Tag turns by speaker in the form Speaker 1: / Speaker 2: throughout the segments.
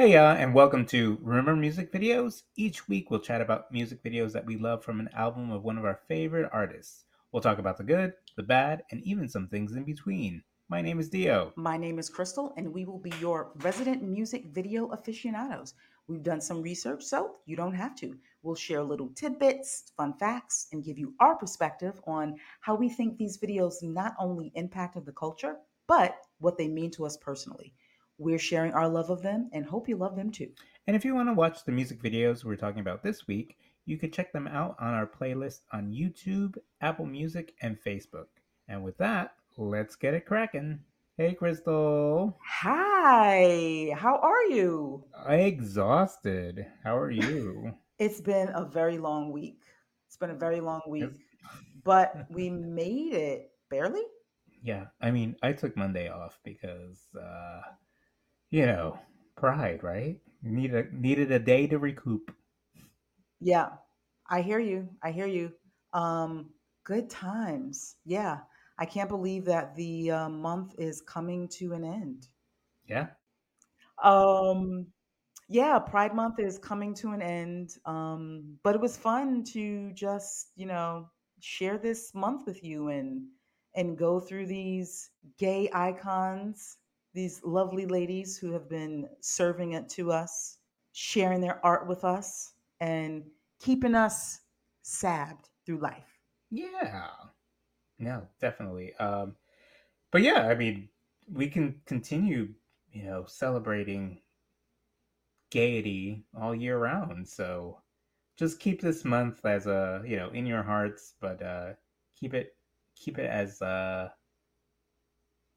Speaker 1: Hey, uh, and welcome to Remember Music Videos. Each week we'll chat about music videos that we love from an album of one of our favorite artists. We'll talk about the good, the bad, and even some things in between. My name is Dio.
Speaker 2: My name is Crystal, and we will be your resident music video aficionados. We've done some research, so you don't have to. We'll share little tidbits, fun facts, and give you our perspective on how we think these videos not only impacted the culture, but what they mean to us personally. We're sharing our love of them and hope you love them too.
Speaker 1: And if you want to watch the music videos we're talking about this week, you can check them out on our playlist on YouTube, Apple Music, and Facebook. And with that, let's get it cracking. Hey, Crystal.
Speaker 2: Hi, how are you?
Speaker 1: I exhausted. How are you?
Speaker 2: It's been a very long week. It's been a very long week, but we made it barely.
Speaker 1: Yeah, I mean, I took Monday off because, uh, you know, pride, right? Needed needed a day to recoup.
Speaker 2: Yeah, I hear you. I hear you. Um, good times. Yeah, I can't believe that the uh, month is coming to an end.
Speaker 1: Yeah.
Speaker 2: Um, yeah, Pride Month is coming to an end. Um, but it was fun to just, you know, share this month with you and and go through these gay icons, these lovely ladies who have been serving it to us, sharing their art with us, and keeping us sabbed through life.
Speaker 1: Yeah. No, definitely. Um, but yeah, I mean, we can continue, you know, celebrating gaiety all year round. So just keep this month as a, you know, in your hearts, but uh, keep it keep it as uh,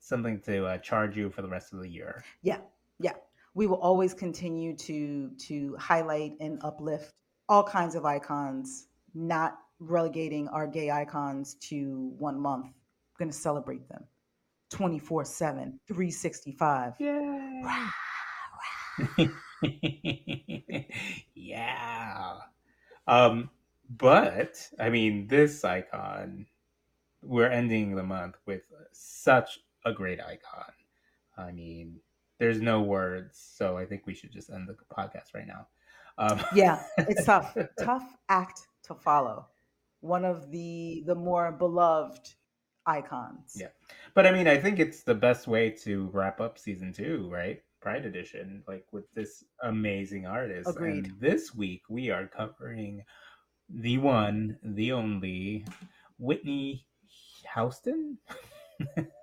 Speaker 1: something to uh, charge you for the rest of the year.
Speaker 2: Yeah, yeah. We will always continue to to highlight and uplift all kinds of icons, not relegating our gay icons to one month. We're going to celebrate them 24 7, 365.
Speaker 1: Yeah. yeah. Um, but I mean, this icon, we're ending the month with such a great icon. I mean, there's no words, so I think we should just end the podcast right now.
Speaker 2: Um, yeah, it's tough, tough act to follow. One of the the more beloved icons.
Speaker 1: Yeah, but I mean, I think it's the best way to wrap up season two, right? Pride Edition, like with this amazing artist.
Speaker 2: Agreed.
Speaker 1: And this week we are covering the one, the only Whitney Houston.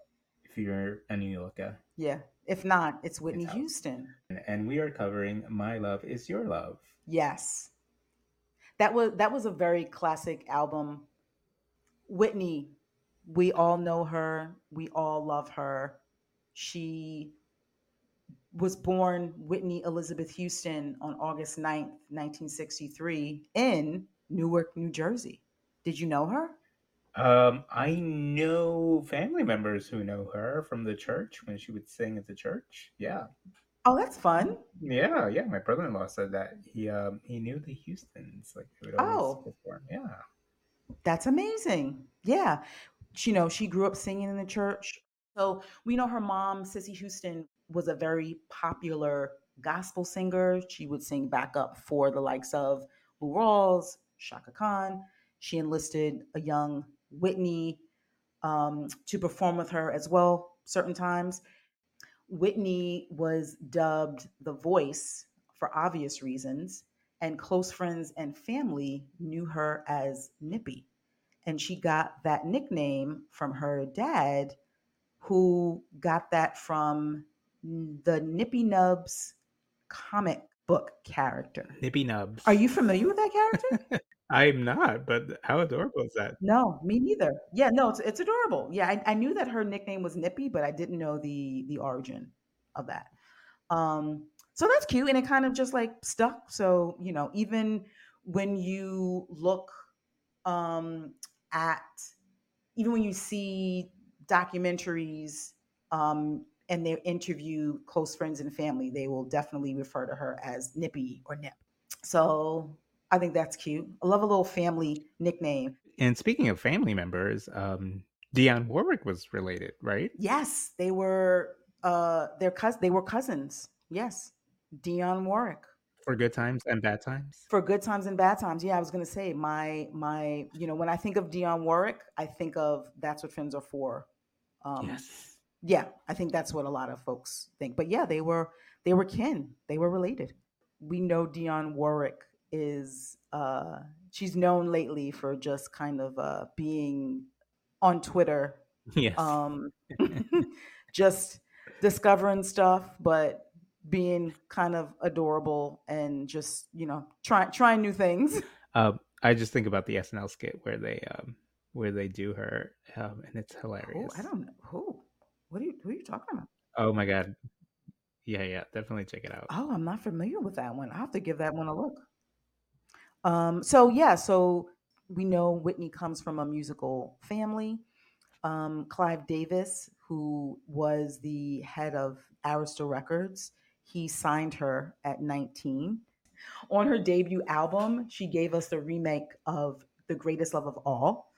Speaker 1: if you're a New Yorker.
Speaker 2: Yeah. If not, it's Whitney
Speaker 1: It's
Speaker 2: Houston.
Speaker 1: And we are covering My Love Is Your Love.
Speaker 2: Yes. That was that was a very classic album. Whitney, we all know her, we all love her. She was born Whitney Elizabeth Houston on August 9th, 1963 in Newark, New Jersey. Did you know her?
Speaker 1: Um, I know family members who know her from the church when she would sing at the church. Yeah.
Speaker 2: Oh, that's fun.
Speaker 1: Yeah, yeah. My brother in law said that he um he knew the Houstons. Like they would always
Speaker 2: Oh,
Speaker 1: perform. Yeah.
Speaker 2: that's amazing. Yeah. She, you know, she grew up singing in the church. So we know her mom, Cissy Houston, was a very popular gospel singer. She would sing backup for the likes of Lou Rawls, Chaka Khan. She enlisted a young Whitney um, to perform with her as well, certain times. Whitney was dubbed the voice for obvious reasons, and close friends and family knew her as Nippy. And she got that nickname from her dad, who got that from the Nippy Nubs comic book character.
Speaker 1: Nippy Nubs.
Speaker 2: Are you familiar with that character?
Speaker 1: I'm not, but how adorable is that?
Speaker 2: No, me neither. Yeah, no, it's it's adorable. Yeah, I, I knew that her nickname was Nippy, but I didn't know the the origin of that. Um, so that's cute, and it kind of just like stuck. So you know, even when you look um, at, even when you see documentaries um, and they interview close friends and family, they will definitely refer to her as Nippy or Nip. So I think that's cute. I love a little family nickname.
Speaker 1: And speaking of family members, um, Dionne Warwick was related, right?
Speaker 2: Yes, they were uh their cous they were cousins. Yes. Dionne Warwick.
Speaker 1: For good times and bad times.
Speaker 2: For good times and bad times. Yeah, I was gonna say my my you know when I think of Dionne Warwick, I think of that's what friends are for.
Speaker 1: Um, yes.
Speaker 2: Yeah, I think that's what a lot of folks think. But yeah, they were they were kin. They were related. We know Dionne Warwick is uh she's known lately for just kind of uh being on Twitter.
Speaker 1: Yes.
Speaker 2: Um just discovering stuff, but being kind of adorable and just you know trying trying new things.
Speaker 1: Um, I just think about the SNL skit where they um, where they do her, um, and it's hilarious.
Speaker 2: I don't know who. What are you? Who are you talking about?
Speaker 1: Oh my god! Yeah, yeah, definitely check it out.
Speaker 2: Oh, I'm not familiar with that one. I have to give that one a look. Um, so yeah, so we know Whitney comes from a musical family. Um, Clive Davis, who was the head of Arista Records, he signed her at 19. On her debut album, she gave us the remake of The Greatest Love of All.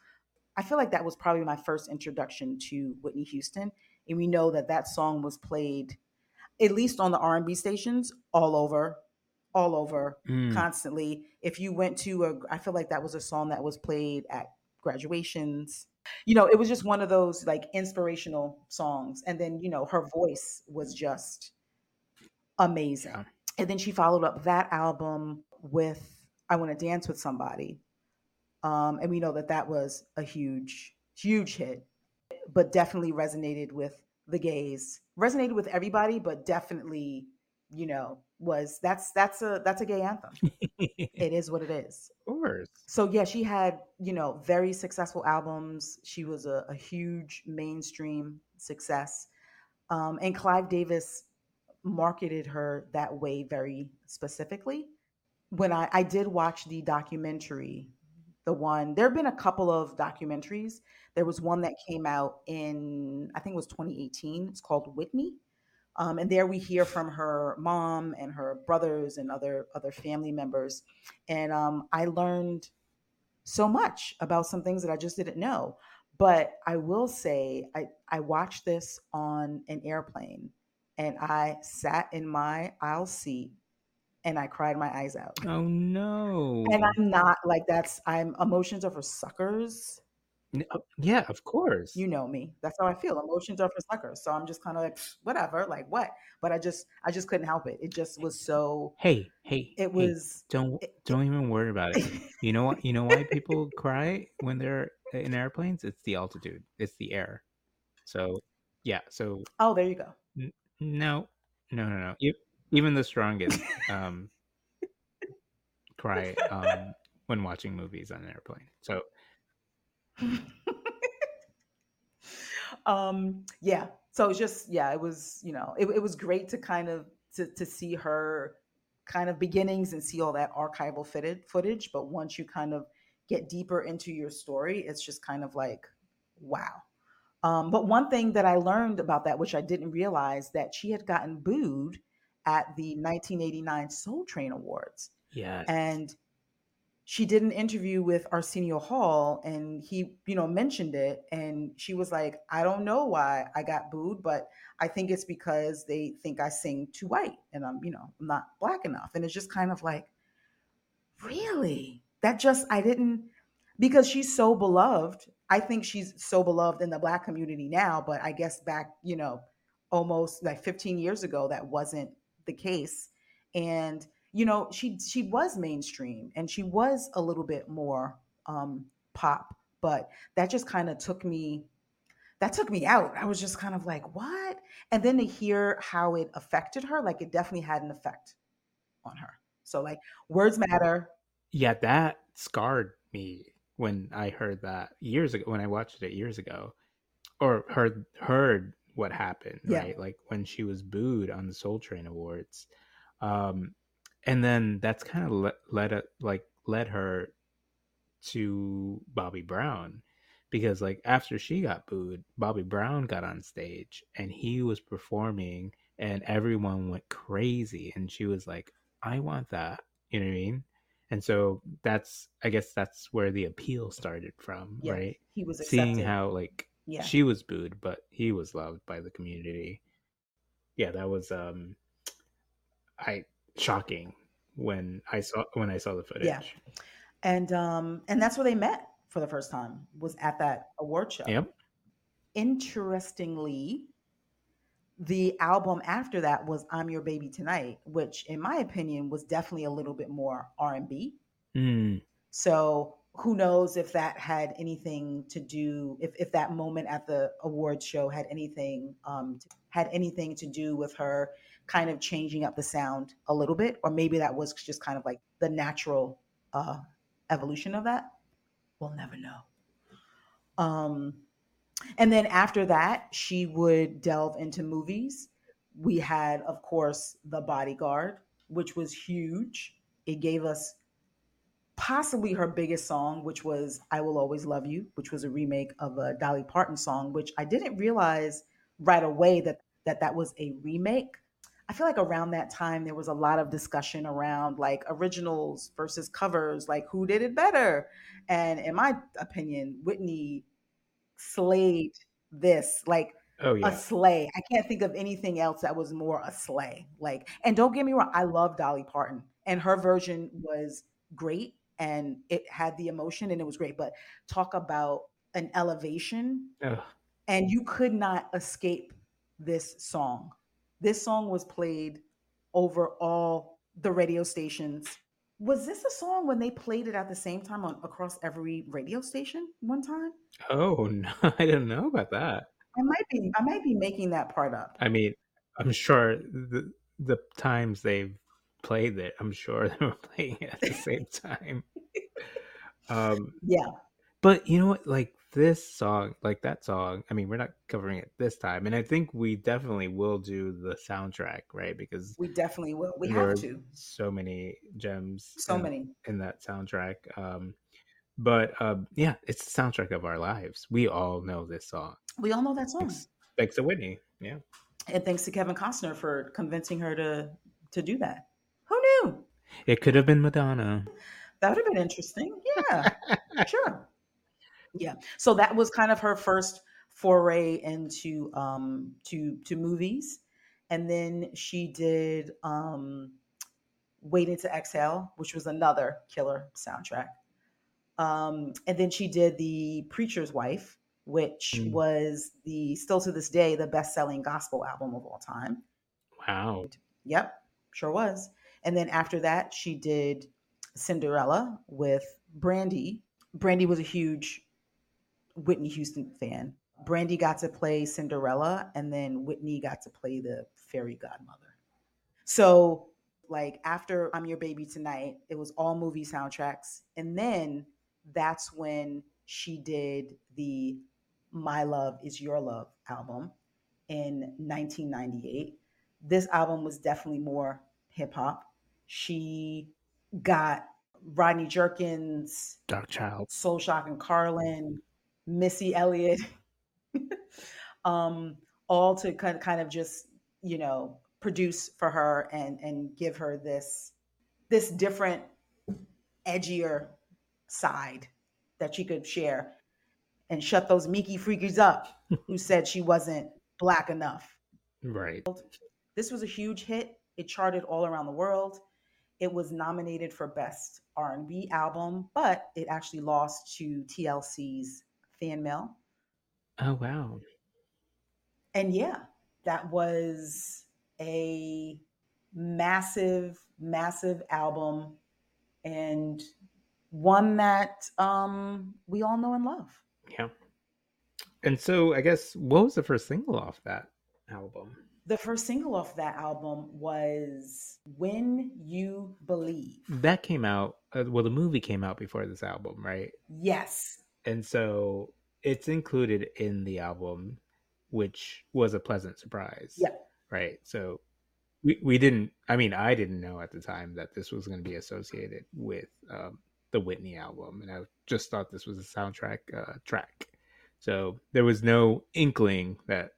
Speaker 2: I feel like that was probably my first introduction to Whitney Houston, and we know that that song was played at least on the R&B stations all over all over mm. constantly. If you went to a I feel like that was a song that was played at graduations. You know, it was just one of those like inspirational songs and then, you know, her voice was just amazing. Yeah. And then she followed up that album with I Want to Dance with Somebody. Um, and we know that that was a huge, huge hit, but definitely resonated with the gays. Resonated with everybody, but definitely, you know, was that's that's a that's a gay anthem. it is what it is.
Speaker 1: Of course.
Speaker 2: So yeah, she had you know very successful albums. She was a, a huge mainstream success, um, and Clive Davis marketed her that way very specifically. When I, I did watch the documentary, the one, there have been a couple of documentaries. There was one that came out in, I think it was 2018. It's called Whitney. Um, and there we hear from her mom and her brothers and other other family members. And um, I learned so much about some things that I just didn't know. But I will say, I, I watched this on an airplane and I sat in my aisle seat and I cried my eyes out.
Speaker 1: Oh no.
Speaker 2: And I'm not like that's I'm emotions are for suckers.
Speaker 1: Uh, yeah, of course.
Speaker 2: You know me. That's how I feel. Emotions are for suckers. So I'm just kind of like whatever, like what? But I just I just couldn't help it. It just was so
Speaker 1: Hey, hey.
Speaker 2: It was
Speaker 1: don't
Speaker 2: it,
Speaker 1: don't even worry about it. you know what? You know why people cry when they're in airplanes? It's the altitude. It's the air. So, yeah, so
Speaker 2: Oh, there you go.
Speaker 1: No, no, no, no. Even the strongest um, cry um, when watching movies on an airplane. So,
Speaker 2: um, yeah. So it's just yeah, it was you know it, it was great to kind of to to see her kind of beginnings and see all that archival fitted footage. But once you kind of get deeper into your story, it's just kind of like wow um, but one thing that I learned about that, which I didn't realize, that she had gotten booed at the 1989 Soul Train Awards.
Speaker 1: Yeah.
Speaker 2: And she did an interview with Arsenio Hall and he, you know, mentioned it. And she was like, I don't know why I got booed, but I think it's because they think I sing too white and I'm, you know, I'm not black enough. And it's just kind of like, really? That just, I didn't, because she's so beloved I think she's so beloved in the black community now, but I guess back, you know, almost like 15 years ago, that wasn't the case. And, you know, she she was mainstream and she was a little bit more um pop, but that just kind of took me that took me out. I was just kind of like, what? And then to hear how it affected her, like it definitely had an effect on her. So like words matter.
Speaker 1: Yeah, that scarred me when I heard that years ago when I watched it years ago, or heard heard what happened, yeah. right? Like when she was booed on the Soul Train Awards, um, and then that's kind of le- led it like led her to Bobby Brown because like after she got booed, Bobby Brown got on stage and he was performing and everyone went crazy and she was like, I want that. You know what I mean? and so that's i guess that's where the appeal started from yeah, right
Speaker 2: he was
Speaker 1: accepted. seeing how like yeah. she was booed but he was loved by the community yeah that was um I shocking when I saw when I saw the footage.
Speaker 2: Yeah. And um and that's where they met for the first time was at that award show.
Speaker 1: Yep.
Speaker 2: Interestingly, the album after that was I'm Your Baby Tonight, which in my opinion was definitely a little bit more R&B.
Speaker 1: Mm.
Speaker 2: So who knows if that had anything to do if, if that moment at the award show had anything um, had anything to do with her kind of changing up the sound a little bit or maybe that was just kind of like the natural uh, evolution of that? We'll never know. Um, and then after that she would delve into movies. We had of course the bodyguard which was huge. It gave us possibly her biggest song, which was I Will Always Love You, which was a remake of a Dolly Parton song, which I didn't realize right away that that, that was a remake. I feel like around that time there was a lot of discussion around like originals versus covers, like who did it better. And in my opinion, Whitney slayed this. Like
Speaker 1: Oh yeah.
Speaker 2: a slay. I can't think of anything else that was more a slay. Like, and don't get me wrong, I love Dolly Parton, and her version was great and it had the emotion and it was great. But talk about an elevation,
Speaker 1: Ugh.
Speaker 2: and you could not escape this song. This song was played over all the radio stations. Was this a song when they played it at the same time on across every radio station one time?
Speaker 1: Oh no, I didn't know about that.
Speaker 2: I might be I might be making that part up.
Speaker 1: I mean, I'm sure the the times they've played it, I'm sure they were playing it at the same time. Um,
Speaker 2: Yeah.
Speaker 1: but you know what? Like this song, like that song. I mean, we're not covering it this time, and I think we definitely will do the soundtrack, right? Because
Speaker 2: We definitely will. We have to.
Speaker 1: so many gems,
Speaker 2: So
Speaker 1: in,
Speaker 2: many.
Speaker 1: in that soundtrack. Um, but um, yeah, it's the soundtrack of our lives. We all know this song.
Speaker 2: We all know that song.
Speaker 1: Thanks, thanks to Whitney. Yeah.
Speaker 2: And thanks to Kevin Costner for convincing her to to do that. Who knew?
Speaker 1: It could have been Madonna.
Speaker 2: That would have been interesting. Yeah, sure. Yeah. So that was kind of her first foray into um to to movies. And then she did um Waiting to Exhale, which was another killer soundtrack. Um, and then she did The Preacher's Wife, which
Speaker 1: Mm.
Speaker 2: was the still to this day the best-selling gospel album of all time.
Speaker 1: Wow.
Speaker 2: Yep, sure was. And then after that, she did Cinderella with Brandy. Brandy was a huge Whitney Houston fan. Brandy got to play Cinderella, and then Whitney got to play the fairy godmother. So, like after I'm Your Baby Tonight, it was all movie soundtracks. And then that's when she did the My Love Is Your Love album in 1998 this album was definitely more hip hop. She got Rodney Jerkins,
Speaker 1: Darkchild.
Speaker 2: Soul Shock and Carlin, Missy Elliott, um, all to kind kind of just you know produce for her and and give her this this different, edgier side that she could share and shut those meeky freakies up who said she wasn't black enough
Speaker 1: Right.
Speaker 2: this was a huge hit. It charted all around the world. It was nominated for best R&B album, but it actually lost to TLC's Fan Mail.
Speaker 1: Oh wow.
Speaker 2: And yeah, that was a massive massive album and one that um we all know and love.
Speaker 1: Yeah. And so I guess what was the first single off that album?
Speaker 2: The first single off that album was When You Believe.
Speaker 1: That came out. Uh, well, the movie came out before this album, right?
Speaker 2: Yes.
Speaker 1: And so it's included in the album, which was a pleasant surprise.
Speaker 2: Yeah.
Speaker 1: Right. So we we didn't. I mean, I didn't know at the time that this was going to be associated with um, the Whitney album, and I just thought this was a soundtrack uh, track. So there was no inkling that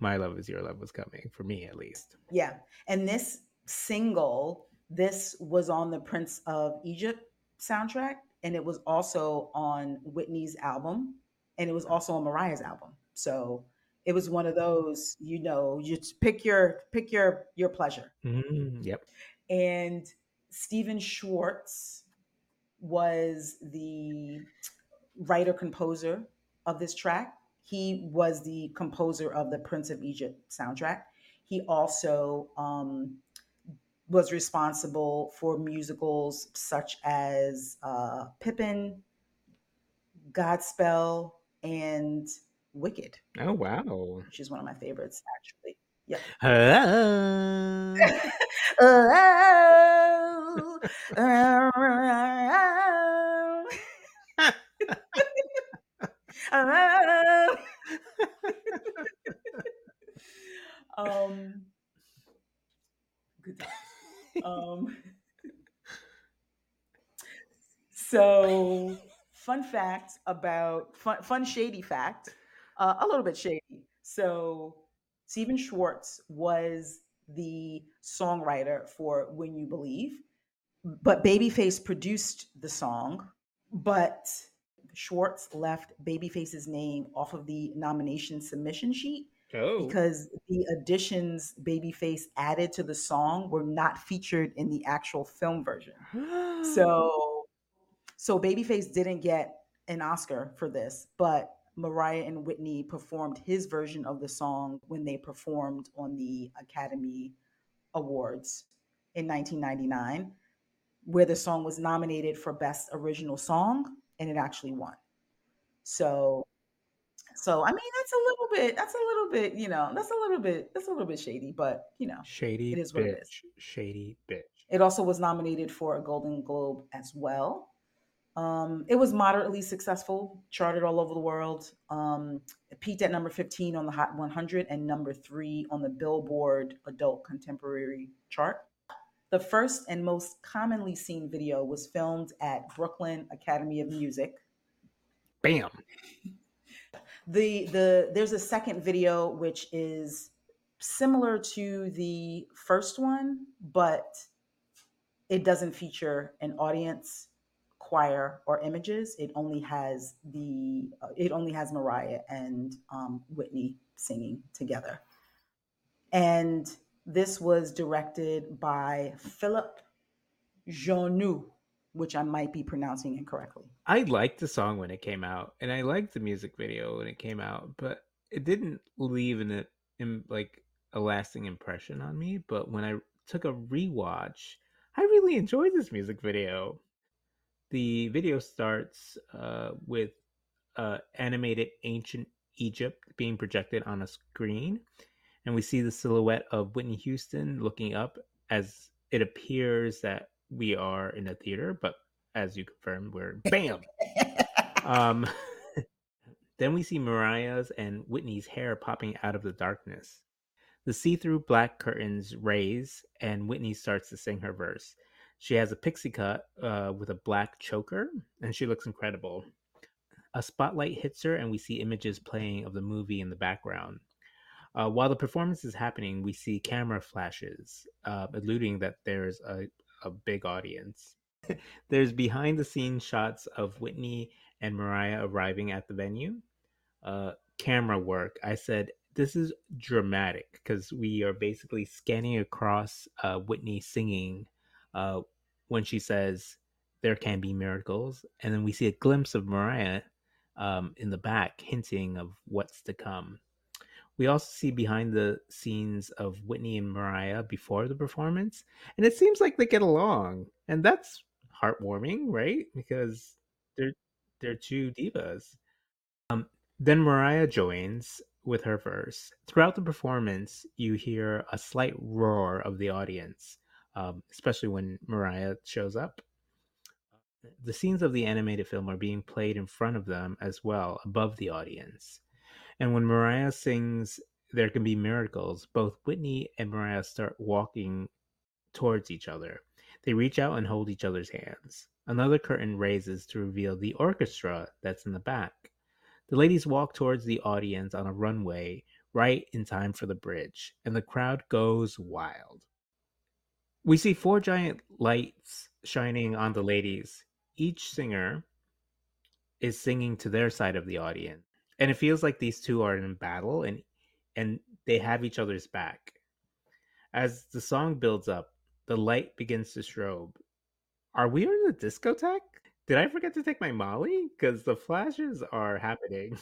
Speaker 1: "My Love Is Your Love" was coming for me, at least.
Speaker 2: Yeah. And this single, this was on the Prince of Egypt soundtrack, and it was also on Whitney's album, and it was also on Mariah's album. So it was one of those, you know, you pick your pick your your pleasure.
Speaker 1: Mm, yep.
Speaker 2: And Stephen Schwartz was the writer composer of this track. He was the composer of the Prince of Egypt soundtrack. He also um, was responsible for musicals such as uh, Pippin, Godspell, and Wicked.
Speaker 1: Oh wow!
Speaker 2: Which is one of my favorites, actually. Yeah. um, good um, so, fun fact about fun, fun shady fact, uh, a little bit shady. So, Stephen Schwartz was the songwriter for When You Believe, but Babyface produced the song, but Schwartz left Babyface's name off of the nomination submission sheet
Speaker 1: Oh.
Speaker 2: because the additions Babyface added to the song were not featured in the actual film version. So, so Babyface didn't get an Oscar for this, but Mariah and Whitney performed his version of the song when they performed on the Academy Awards in 1999, where the song was nominated for Best Original Song and it actually won. So so I mean, that's a little bit. That's a little bit. You know, that's a little bit. That's a little bit shady, but you know,
Speaker 1: shady. It is bitch, what it is. Shady bitch.
Speaker 2: It also was nominated for a Golden Globe as well. Um, it was moderately successful, charted all over the world. Um, it peaked at number 15 on the Hot 100 and number three on the Billboard Adult Contemporary chart. The first and most commonly seen video was filmed at Brooklyn Academy of Music.
Speaker 1: Bam
Speaker 2: the the there's a second video which is similar to the first one but it doesn't feature an audience choir or images it only has the uh, it only has mariah and um, whitney singing together and this was directed by philip Joanou which I might be pronouncing incorrectly.
Speaker 1: I liked the song when it came out, and I liked the music video when it came out, but it didn't leave in it in like a lasting impression on me. But when I took a rewatch, I really enjoyed this music video. The video starts uh, with uh, animated ancient Egypt being projected on a screen, and we see the silhouette of Whitney Houston looking up as it appears that we are in a theater, but as you confirmed, we're bam. um, then we see Mariah's and Whitney's hair popping out of the darkness. The see through black curtains raise, and Whitney starts to sing her verse. She has a pixie cut uh, with a black choker, and she looks incredible. A spotlight hits her, and we see images playing of the movie in the background. Uh, while the performance is happening, we see camera flashes, uh, alluding that there's a, a big audience. There's behind the scenes shots of Whitney and Mariah arriving at the venue. Uh, camera work. I said, this is dramatic because we are basically scanning across uh, Whitney singing uh, when she says, There can be miracles. And then we see a glimpse of Mariah um, in the back, hinting of what's to come. We also see behind the scenes of Whitney and Mariah before the performance, and it seems like they get along, and that's heartwarming, right? Because they're they're two divas. Um, then Mariah joins with her verse. Throughout the performance, you hear a slight roar of the audience, um, especially when Mariah shows up. The scenes of the animated film are being played in front of them as well, above the audience. And when Mariah sings There Can Be Miracles, both Whitney and Mariah start walking towards each other. They reach out and hold each other's hands. Another curtain raises to reveal the orchestra that's in the back. The ladies walk towards the audience on a runway right in time for the bridge, and the crowd goes wild. We see four giant lights shining on the ladies. Each singer is singing to their side of the audience and it feels like these two are in battle and and they have each other's back. As the song builds up, the light begins to strobe. Are we in a discotheque? Did I forget to take my Molly? Because the flashes are happening.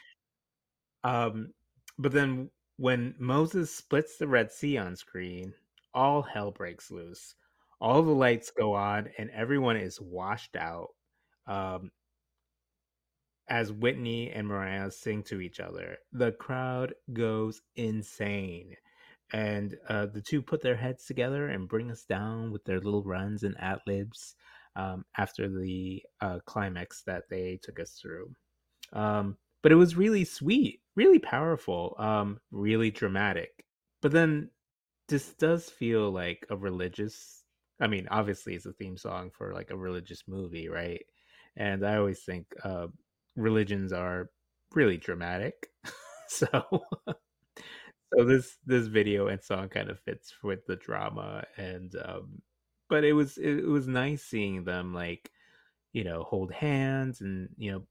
Speaker 1: um, but then when Moses splits the Red Sea on screen, all hell breaks loose. All the lights go on, and everyone is washed out. Um, as Whitney and Mariah sing to each other, the crowd goes insane. And uh, the two put their heads together and bring us down with their little runs and ad libs um, after the uh, climax that they took us through. Um, but it was really sweet, really powerful, um, really dramatic. But then this does feel like a religious. I mean, obviously, it's a theme song for like a religious movie, right? And I always think uh, religions are really dramatic. so so this this video and song kind of fits with the drama and um but it was it, was nice seeing them like you know hold hands and you know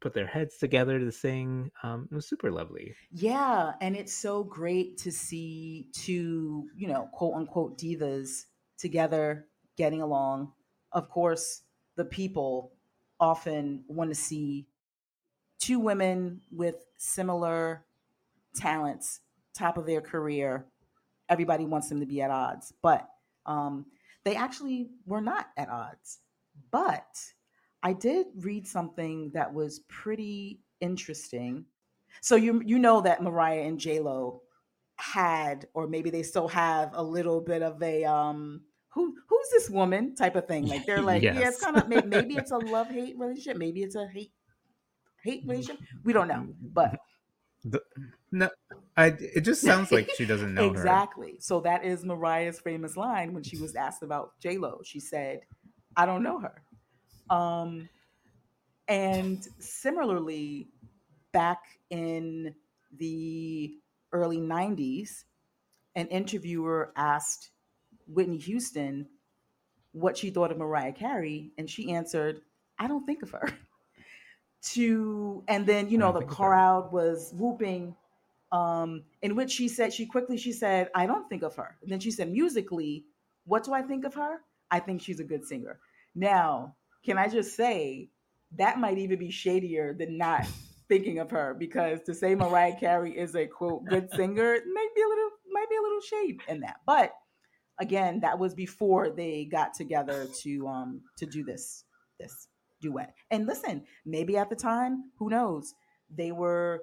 Speaker 1: put their heads together to sing um it was super lovely.
Speaker 2: Yeah and it's so great to see two you know quote unquote divas together getting along. Of course the people often want to see two women with similar talents, top of their career. Everybody wants them to be at odds, but um, they actually were not at odds. But I did read something that was pretty interesting. So you you know that Mariah and J Lo had, or maybe they still have, a little bit of a um, who who's this woman type of thing. Like they're like, yes. yeah, it's kind of maybe, maybe it's a love hate relationship, maybe it's a hate hate relationship. We don't know, but
Speaker 1: the, no, I. It just sounds like she doesn't know
Speaker 2: exactly. Her. So that is Mariah's famous line when she was asked about J Lo. She said, "I don't know her." Um, and similarly, back in the early '90s, an interviewer asked Whitney Houston what she thought of Mariah Carey, and she answered, "I don't think of her." to and then you know the crowd was whooping um in which she said she quickly she said i don't think of her and then she said musically what do i think of her i think she's a good singer now can i just say that might even be shadier than not thinking of her because to say mariah carey is a quote good singer might be a little might be a little shade in that but again that was before they got together to um to do this this duet. And listen, maybe at the time, who knows? They were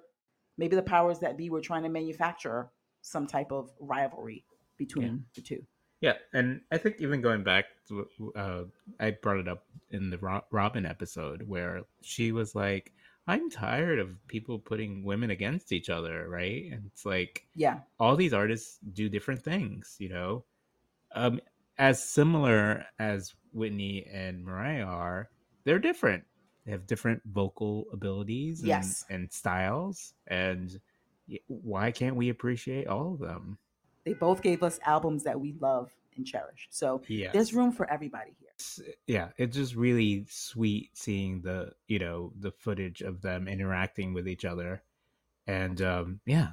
Speaker 2: maybe the powers that be were trying to manufacture some type of rivalry between yeah. the two.
Speaker 1: Yeah, and I think even going back to, uh, I brought it up in the Robin episode where she was like, I'm tired of people putting women against each other, right? And it's like,
Speaker 2: yeah,
Speaker 1: all these artists do different things, you know. Um, as similar as Whitney and Mariah are, they're different. They have different vocal abilities and,
Speaker 2: yes.
Speaker 1: and styles. And why can't we appreciate all of them?
Speaker 2: They both gave us albums that we love and cherish. So yes. there's room for everybody here.
Speaker 1: Yeah, it's just really sweet seeing the you know the footage of them interacting with each other, and um, yeah,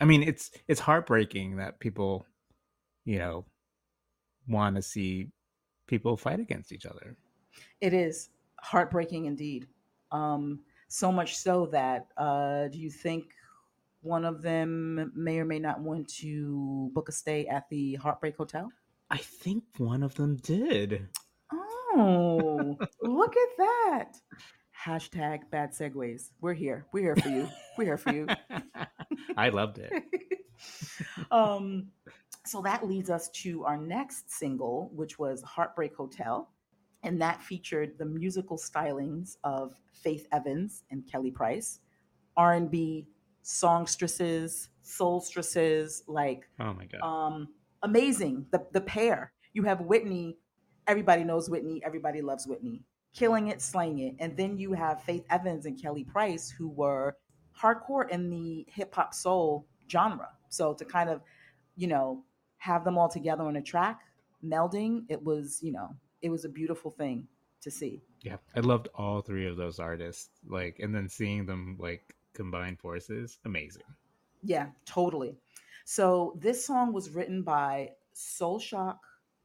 Speaker 1: I mean it's it's heartbreaking that people, you know, want to see people fight against each other.
Speaker 2: It is heartbreaking indeed. Um, so much so that uh, do you think one of them may or may not want to book a stay at the Heartbreak Hotel?
Speaker 1: I think one of them did.
Speaker 2: Oh, look at that. Hashtag bad segues. We're here. We're here for you. We're here for you.
Speaker 1: I loved it.
Speaker 2: um, so that leads us to our next single, which was Heartbreak Hotel and that featured the musical stylings of Faith Evans and Kelly Price, R&B songstresses, soulstresses, like
Speaker 1: oh my god,
Speaker 2: um, amazing. The the pair. You have Whitney. Everybody knows Whitney. Everybody loves Whitney. Killing it, slaying it, and then you have Faith Evans and Kelly Price, who were hardcore in the hip hop soul genre. So to kind of, you know, have them all together on a track, melding, it was, you know, it was a beautiful thing to see.
Speaker 1: Yeah, I loved all three of those artists. Like, and then seeing them like combine forces, amazing.
Speaker 2: Yeah, totally. So this song was written by Soul Shock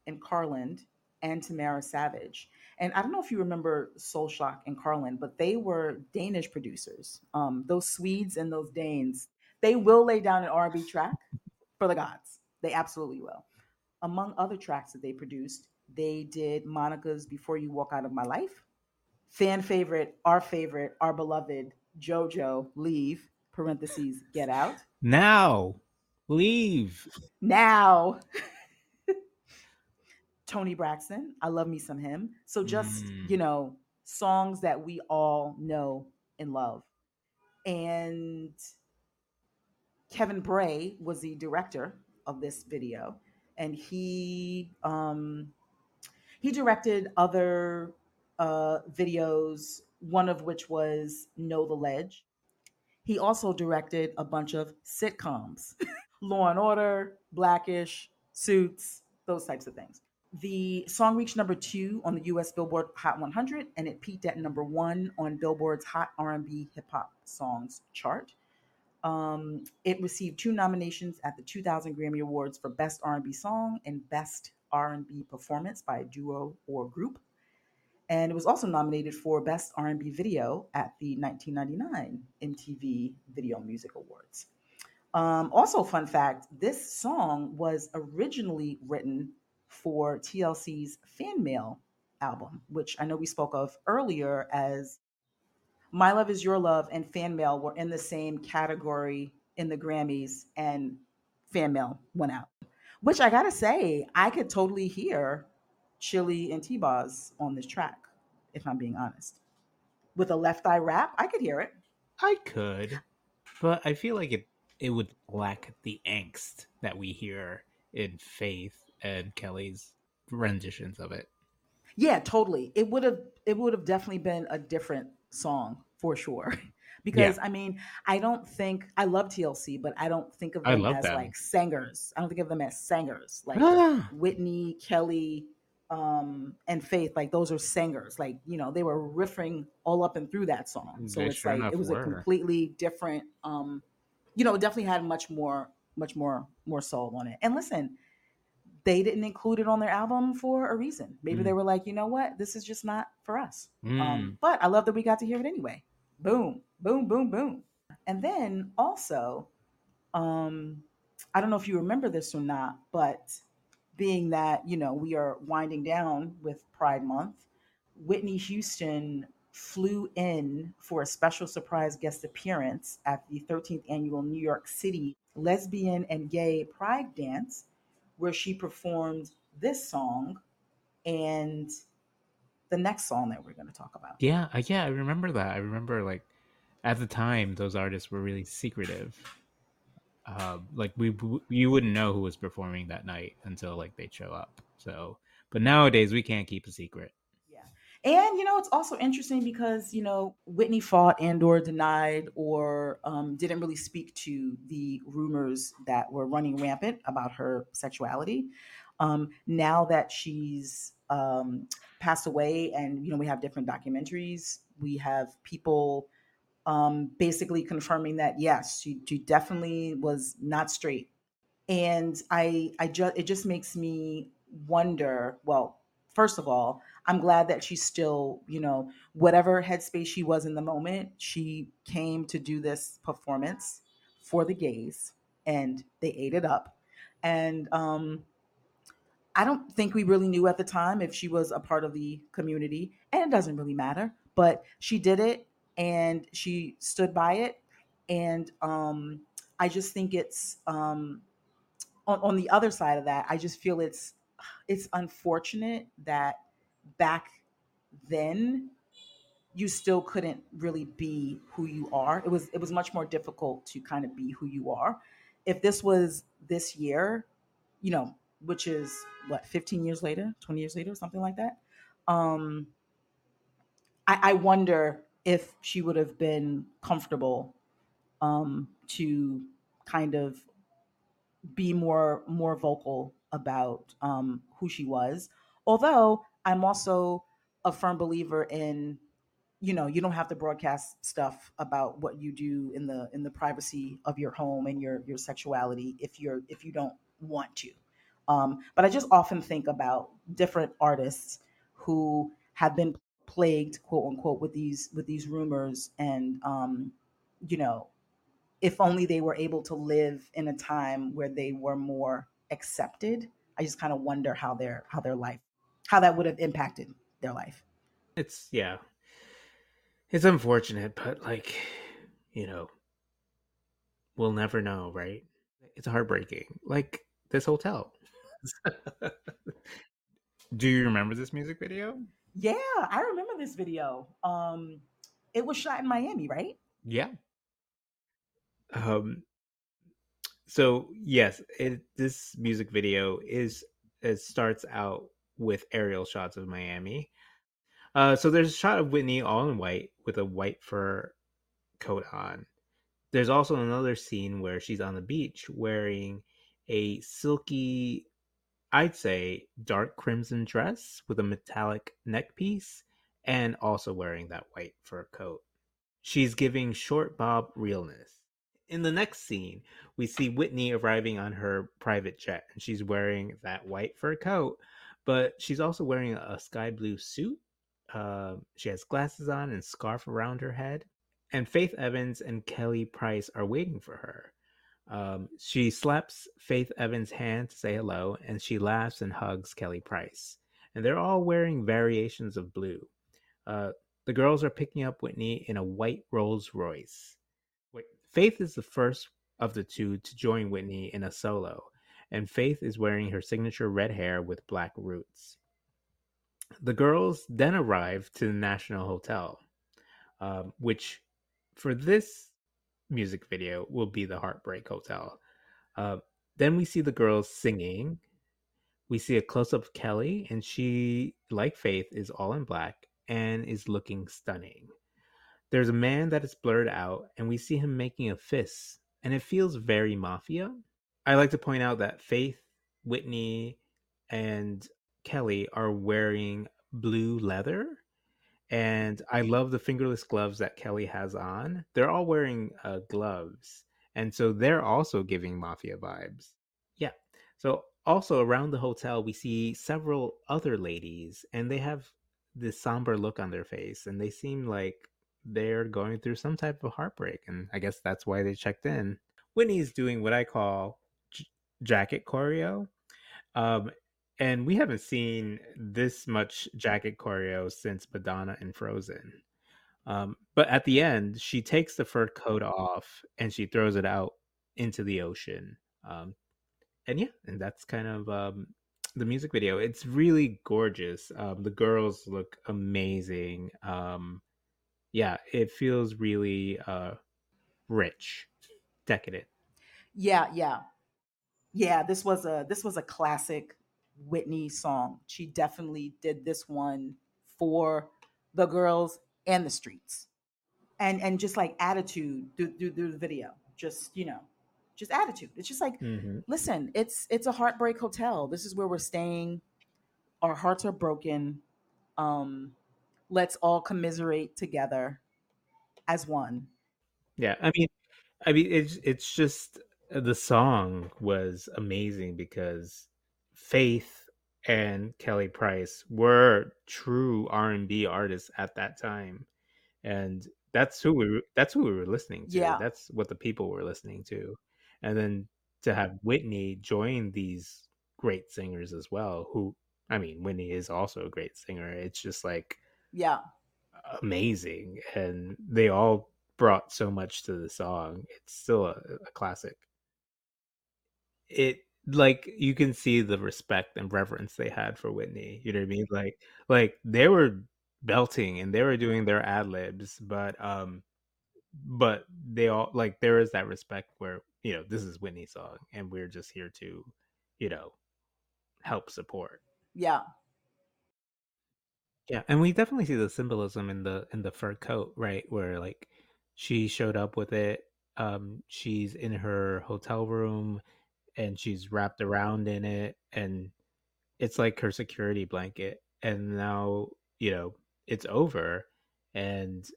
Speaker 2: and Carland and Tamara Savage. And I don't know if you remember Soulshock and Karlin, but they were Danish producers. Um, those Swedes and those Danes, they will lay down an R&B track for the gods. They absolutely will. Among other tracks that they produced, they did Monica's Before You Walk Out of My Life, fan favorite, our favorite, our beloved JoJo Leave, parentheses, Get Out.
Speaker 3: Now, leave.
Speaker 2: Now, Toni Braxton, I love me some him. So just,
Speaker 3: Mm.
Speaker 2: you know, songs that we all know and love. And Kevin Bray was the director of this video and he um he directed other uh videos one of which was Know the Ledge. He also directed a bunch of sitcoms. Law and Order, Blackish, Suits, those types of things. The song reached number two on the U.S. Billboard Hot 100, and it peaked at number one on Billboard's Hot R&B Hip Hop Songs chart. Um, it received two nominations at the 2000 Grammy Awards for Best R&B Song and Best R&B Performance by a Duo or Group, and it was also nominated for Best R&B Video at the 1999 MTV Video Music Awards. Um, also, fun fact: this song was originally written for TLC's fan mail album, which I know we spoke of earlier as My Love Is Your Love and Fan Mail were in the same category in the Grammys, and Fan Mail went out. Which I gotta say, I could totally hear Chili and T Boz on this track, if I'm being honest. With a left eye rap, I could hear it.
Speaker 3: I could, but I feel like it it would lack the angst that we hear in Faith and Kelly's renditions of it.
Speaker 2: Yeah, totally. It would have it would have definitely been a different song for sure. because I mean, I don't think I love TLC, but I don't think of them as
Speaker 3: them.
Speaker 2: like singers. I don't think of them as singers. Like
Speaker 3: Ah.
Speaker 2: Whitney, Kelly, um, and Faith, like those are singers. Like, you know, they were riffing all up and through that song. So
Speaker 3: They
Speaker 2: it's
Speaker 3: sure
Speaker 2: like it was
Speaker 3: were.
Speaker 2: a completely different um, you know, definitely had much more, much more, more soul on it. And listen, they didn't include it on their album for a reason. Maybe
Speaker 3: Mm.
Speaker 2: they were like, you know what, this is just not for us.
Speaker 3: Mm.
Speaker 2: Um, but I love that we got to hear it anyway. Boom, boom, boom, boom. And then also, um, I don't know if you remember this or not, but being that, you know, we are winding down with Pride Month, Whitney Houston flew in for a special surprise guest appearance at the 13th annual New York City Lesbian and Gay Pride Dance, where she performed this song and the next song that we're going to talk about.
Speaker 3: Yeah, yeah, I remember that. I remember like at the time those artists were really secretive. Um, like we, you wouldn't know who was performing that night until like they'd show up. So, but nowadays we can't keep a secret.
Speaker 2: Yeah. And you know, it's also interesting because, you know, Whitney fought and or denied or um, didn't really speak to the rumors that were running rampant about her sexuality. Um, now that she's um, passed away and, you know, we have different documentaries, we have people um, basically confirming that, yes, she, she definitely was not straight. And I, I just, it just makes me wonder, well, first of all, I'm glad that she's still, you know, whatever headspace she was in the moment, she came to do this performance for the gays and they ate it up. And um, I don't think we really knew at the time if she was a part of the community, and it doesn't really matter, but she did it and she stood by it. And um, I just think it's um, on, on the other side of that, I just feel it's it's unfortunate that back then you still couldn't really be who you are. It was it was much more difficult to kind of be who you are. If this was this year, you know, which is what 15 years later, 20 years later, something like that. Um, I, I wonder if she would have been comfortable um, to kind of be more more vocal about um, who she was. Although I'm also a firm believer in you know you don't have to broadcast stuff about what you do in the in the privacy of your home and your your sexuality if you're if you don't want to um, but i just often think about different artists who have been plagued quote unquote with these with these rumors and um, you know if only they were able to live in a time where they were more accepted i just kind of wonder how their how their life how that would have impacted their life
Speaker 1: it's yeah it's unfortunate, but like, you know, we'll never know, right? It's heartbreaking. Like this hotel. Do you remember this music video?
Speaker 2: Yeah, I remember this video. Um it was shot in Miami, right?
Speaker 1: Yeah. Um so yes, it this music video is it starts out with aerial shots of Miami uh, so there's a shot of Whitney all in white with a white fur coat on. There's also another scene where she's on the beach wearing a silky, I'd say, dark crimson dress with a metallic neck piece and also wearing that white fur coat. She's giving short bob realness. In the next scene, we see Whitney arriving on her private jet and she's wearing that white fur coat, but she's also wearing a sky blue suit uh, she has glasses on and scarf around her head. And Faith Evans and Kelly Price are waiting for her. Um, she slaps Faith Evans' hand to say hello, and she laughs and hugs Kelly Price. And they're all wearing variations of blue. Uh, the girls are picking up Whitney in a white Rolls Royce. Faith is the first of the two to join Whitney in a solo, and Faith is wearing her signature red hair with black roots. The girls then arrive to the National Hotel, um, which for this music video will be the Heartbreak Hotel. Uh, then we see the girls singing. We see a close up of Kelly, and she, like Faith, is all in black and is looking stunning. There's a man that is blurred out, and we see him making a fist, and it feels very mafia. I like to point out that Faith, Whitney, and Kelly are wearing blue leather. And I love the fingerless gloves that Kelly has on. They're all wearing uh, gloves. And so they're also giving mafia vibes. Yeah. So also around the hotel, we see several other ladies, and they have this somber look on their face, and they seem like they're going through some type of heartbreak. And I guess that's why they checked in. Whitney's doing what I call j- jacket choreo. Um, and we haven't seen this much jacket choreo since Madonna and Frozen. Um, but at the end, she takes the fur coat off and she throws it out into the ocean. Um, and yeah, and that's kind of um, the music video. It's really gorgeous. Um, the girls look amazing. Um, yeah, it feels really uh, rich, decadent.
Speaker 2: Yeah, yeah, yeah. This was a this was a classic Whitney song. She definitely did this one for the girls and the streets. And and just like attitude through, through, through the video. Just, you know, just attitude. It's just like, mm-hmm. listen, it's it's a heartbreak hotel. This is where we're staying. Our hearts are broken. Um, let's all commiserate together as one.
Speaker 1: Yeah, I mean, I mean, it's it's just the song was amazing because Faith and Kelly Price were true R&B artists at that time. And that's who we that's who we were listening to. Yeah. That's what the people were listening to. And then to have Whitney join these great singers as well, who I mean, Whitney is also a great singer. It's just like
Speaker 2: yeah,
Speaker 1: amazing and they all brought so much to the song. It's still a, a classic. It like you can see the respect and reverence they had for Whitney. You know what I mean? Like like they were belting and they were doing their ad libs, but um but they all like there is that respect where, you know, this is Whitney's song and we're just here to, you know, help support.
Speaker 2: Yeah.
Speaker 1: Yeah, and we definitely see the symbolism in the in the fur coat, right? Where like she showed up with it. Um she's in her hotel room and she's wrapped around in it and it's like her security blanket and now you know it's over
Speaker 3: and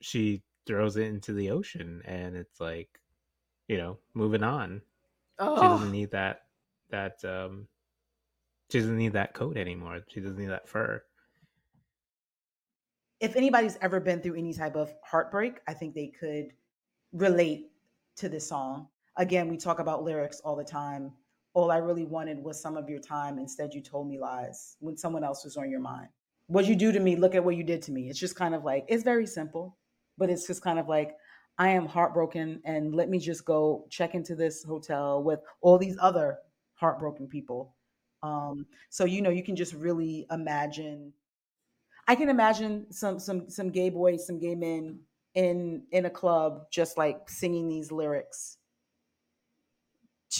Speaker 3: she throws it into the ocean and it's like you know moving on. Oh. she doesn't need that that um she doesn't need that coat anymore. She doesn't need that fur.
Speaker 2: If anybody's ever been through any type of heartbreak i think they could relate to this song again we talk about lyrics all the time all i really wanted was some of your time instead you told me lies when someone else was on your mind what you do to me look at what you did to me it's just kind of like it's very simple but it's just kind of like I am heartbroken and let me just go check into this hotel with all these other heartbroken people. Um, so you know, you can just really imagine. I can imagine some some some gay boys, some gay men in in a club, just like singing these lyrics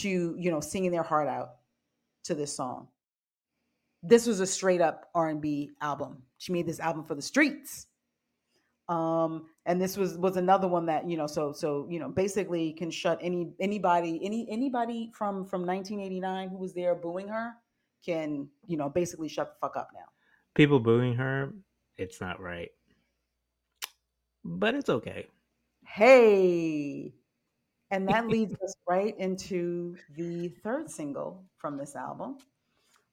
Speaker 2: to you know singing their heart out to this song. This was a straight up R and B album. She made this album for the streets. Um, and this was was another one that you know so so you know basically can shut any anybody any anybody from from 1989 who was there booing her can you know basically shut the fuck up now
Speaker 3: people booing her it's not right but it's okay
Speaker 2: hey and that leads us right into the third single from this album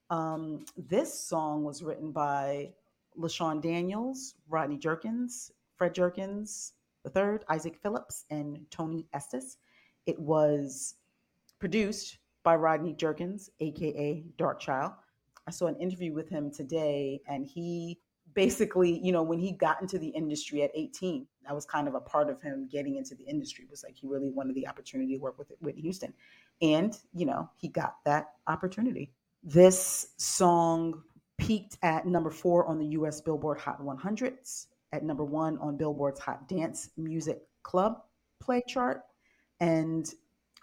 Speaker 2: um, this song was written by LaShawn Daniels, Rodney Jerkins, Fred Jerkins III, Isaac Phillips, and Toni Estes. It was produced by Rodney Jerkins, aka Darkchild. I saw an interview with him today, and he basically, you know, when he got into the industry at 18, that was kind of a part of him getting into the industry. Was like he really wanted the opportunity to work with Whitney Houston. And, you know, he got that opportunity. This song peaked at number four on the US Billboard Hot 100s at number one on Billboard's Hot Dance Music Club Play chart, and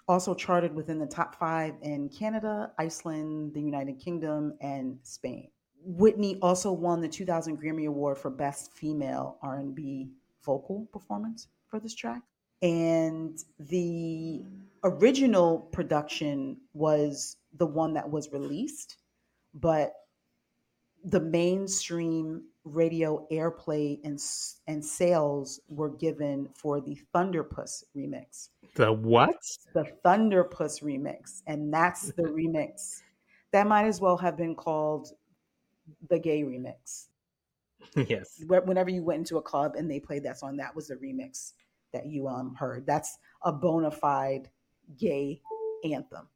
Speaker 2: also charted within the top five in Canada, Iceland, the United Kingdom, and Spain. Whitney also won the 2000 Grammy Award for Best Female R&B Vocal Performance for this track. And the original production was the one that was released, but the mainstream radio airplay and and sales were given for the Thunderpuss remix.
Speaker 3: The what?
Speaker 2: The Thunderpuss remix, and that's the remix that might as well have been called the gay remix.
Speaker 3: Yes.
Speaker 2: Whenever you went into a club and they played that song, that was the remix that you um heard. That's a bona fide gay anthem.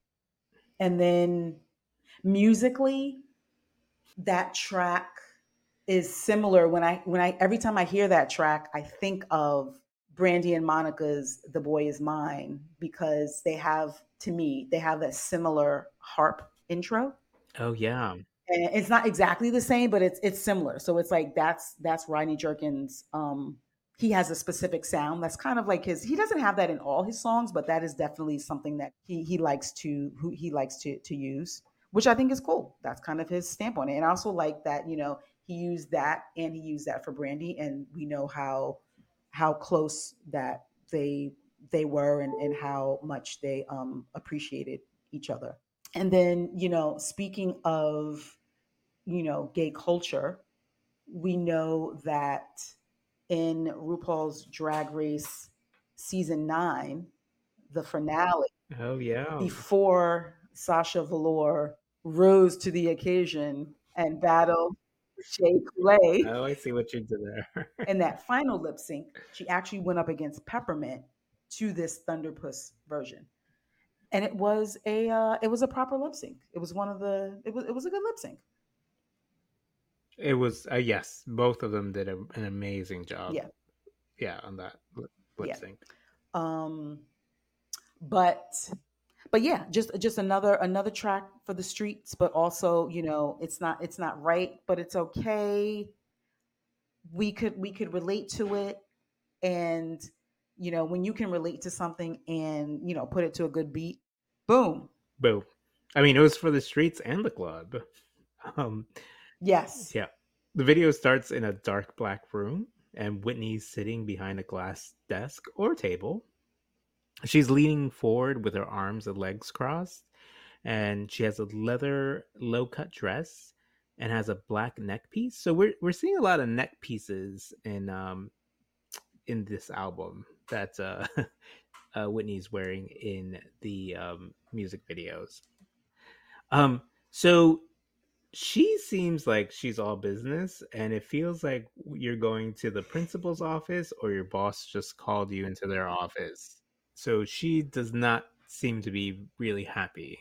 Speaker 2: And then musically, that track is similar when I when I every time I hear that track, I think of Brandy and Monica's The Boy Is Mine because they have to me, they have that similar harp intro.
Speaker 3: Oh yeah.
Speaker 2: And it's not exactly the same, but it's it's similar. So it's like that's that's Rodney Jerkins um he has a specific sound that's kind of like his he doesn't have that in all his songs but that is definitely something that he he likes to who he likes to to use which i think is cool that's kind of his stamp on it and i also like that you know he used that and he used that for Brandy, and we know how how close that they they were and, and how much they um, appreciated each other. And then, you know, speaking of, you know, gay culture, we know that in RuPaul's Drag Race season nine, the finale.
Speaker 3: Oh yeah.
Speaker 2: Before Sasha Velour rose to the occasion and battled Shea Coulee.
Speaker 3: Oh, I see what you did there.
Speaker 2: in that final lip sync, she actually went up against Peppermint to this Thunderpuss version, and it was a uh, it was a proper lip sync. It was one of the it was it was a good lip sync.
Speaker 3: It was uh, yes, both of them did a, an amazing job.
Speaker 2: Yeah,
Speaker 3: yeah, on that lip, yeah. sync.
Speaker 2: Um, but but yeah, just just another another track for the streets, but also, you know, it's not it's not right, but it's okay. We could we could relate to it and you know, when you can relate to something and, you know, put it to a good beat, boom.
Speaker 3: Boom. I mean, it was for the streets and the club. Um
Speaker 2: Yes.
Speaker 3: Yeah. The video starts in a dark black room and Whitney's sitting behind a glass desk or table she's leaning forward with her arms and legs crossed and she has a leather low cut dress
Speaker 1: and has a black neck piece. So we're we're seeing a lot of neck pieces in um in this album that uh, uh Whitney's wearing in the um music videos. Um so she seems like she's all business and it feels like you're going to the principal's office or your boss just called you into their office. So she does not seem to be really happy.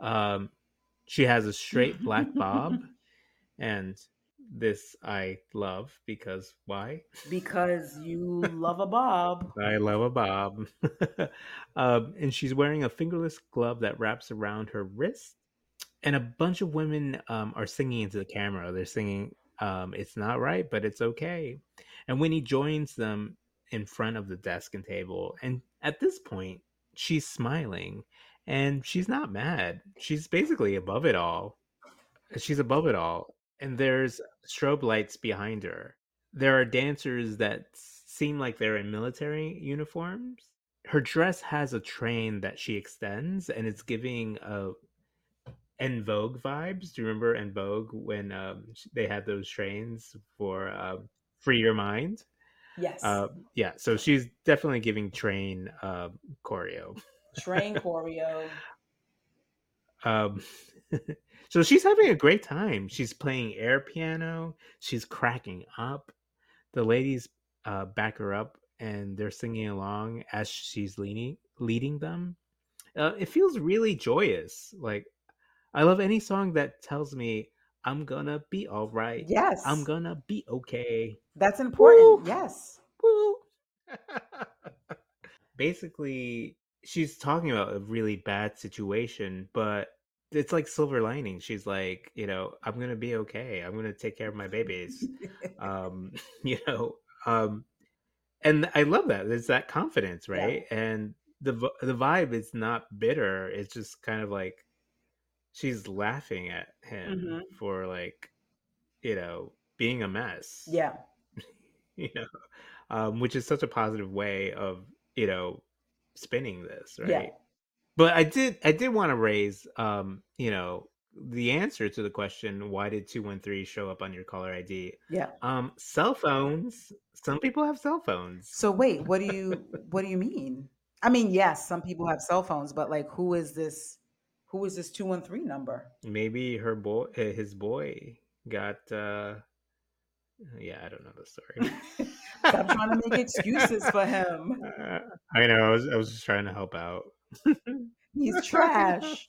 Speaker 1: Um she has a straight black bob and this I love because why?
Speaker 2: Because you love a bob.
Speaker 1: I love a bob. um, and she's wearing a fingerless glove that wraps around her wrist. And a bunch of women um, are singing into the camera. They're singing, um, It's not right, but it's okay. And Whitney joins them in front of the desk and table. And at this point, she's smiling and she's not mad. She's basically above it all. She's above it all and there's strobe lights behind her. There are dancers that seem like they're in military uniforms. Her dress has a train that she extends, and it's giving a En Vogue vibes. Do you remember En Vogue when um, they had those trains for uh, Free Your Mind?
Speaker 2: Yes.
Speaker 1: Uh, yeah, so she's definitely giving train uh, choreo.
Speaker 2: Train choreo.
Speaker 1: Um, so she's having a great time. She's playing air piano. She's cracking up. The ladies uh, back her up, and they're singing along as she's leading leading them. Uh, it feels really joyous. Like I love any song that tells me I'm gonna be all right.
Speaker 2: Yes.
Speaker 1: I'm gonna be okay.
Speaker 2: That's important.
Speaker 1: Woo!
Speaker 2: Yes.
Speaker 1: Woo. Basically, she's talking about a really bad situation, but it's like silver lining. She's like, you know, I'm gonna be okay. I'm gonna take care of my babies. um, you know, um, and I love that. There's that confidence, right? Yeah. And the the vibe is not bitter. It's just kind of like she's laughing at him mm-hmm. for like, you know, being a mess.
Speaker 2: Yeah.
Speaker 1: you know, um, which is such a positive way of you know spinning this, right? Yeah but I did I did want to raise um, you know, the answer to the question why did 213 show up on your caller ID?
Speaker 2: Yeah.
Speaker 1: Um cell phones. Some people have cell phones.
Speaker 2: So wait, what do you what do you mean? I mean, yes, some people have cell phones, but like who is this who is this 213 number?
Speaker 1: Maybe her boy eh, his boy got uh yeah, I don't know the story.
Speaker 2: Stop trying to make excuses for him.
Speaker 1: Uh, I know. I was, I was just trying to help out.
Speaker 2: He's trash.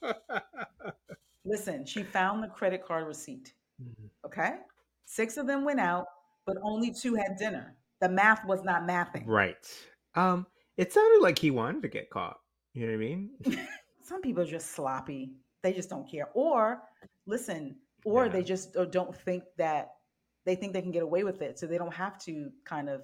Speaker 2: Listen, she found the credit card receipt. Mm-hmm. Okay. Six of them went out, but only two had dinner. The math was not mathing.
Speaker 1: Right. Um, it sounded like he wanted to get caught. You know what I mean?
Speaker 2: Some people are just sloppy. They just don't care. Or listen, or yeah. they just uh, don't think that they think they can get away with it. So they don't have to kind of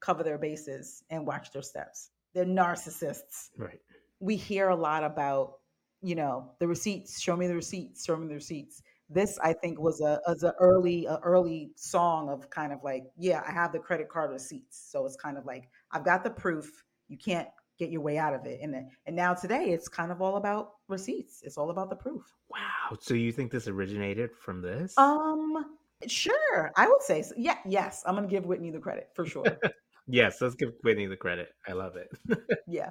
Speaker 2: cover their bases and watch their steps. They're narcissists.
Speaker 1: Right
Speaker 2: we hear a lot about, you know, the receipts. Show me the receipts. Show me the receipts. This, I think, was a was an early a early song of kind of like, yeah, I have the credit card receipts. So it's kind of like I've got the proof. You can't get your way out of it. And and now today, it's kind of all about receipts. It's all about the proof.
Speaker 1: Wow. So you think this originated from this?
Speaker 2: Um, sure. I would say so. Yeah. Yes, I'm gonna give Whitney the credit for sure.
Speaker 1: yes, let's give Whitney the credit. I love it.
Speaker 2: yeah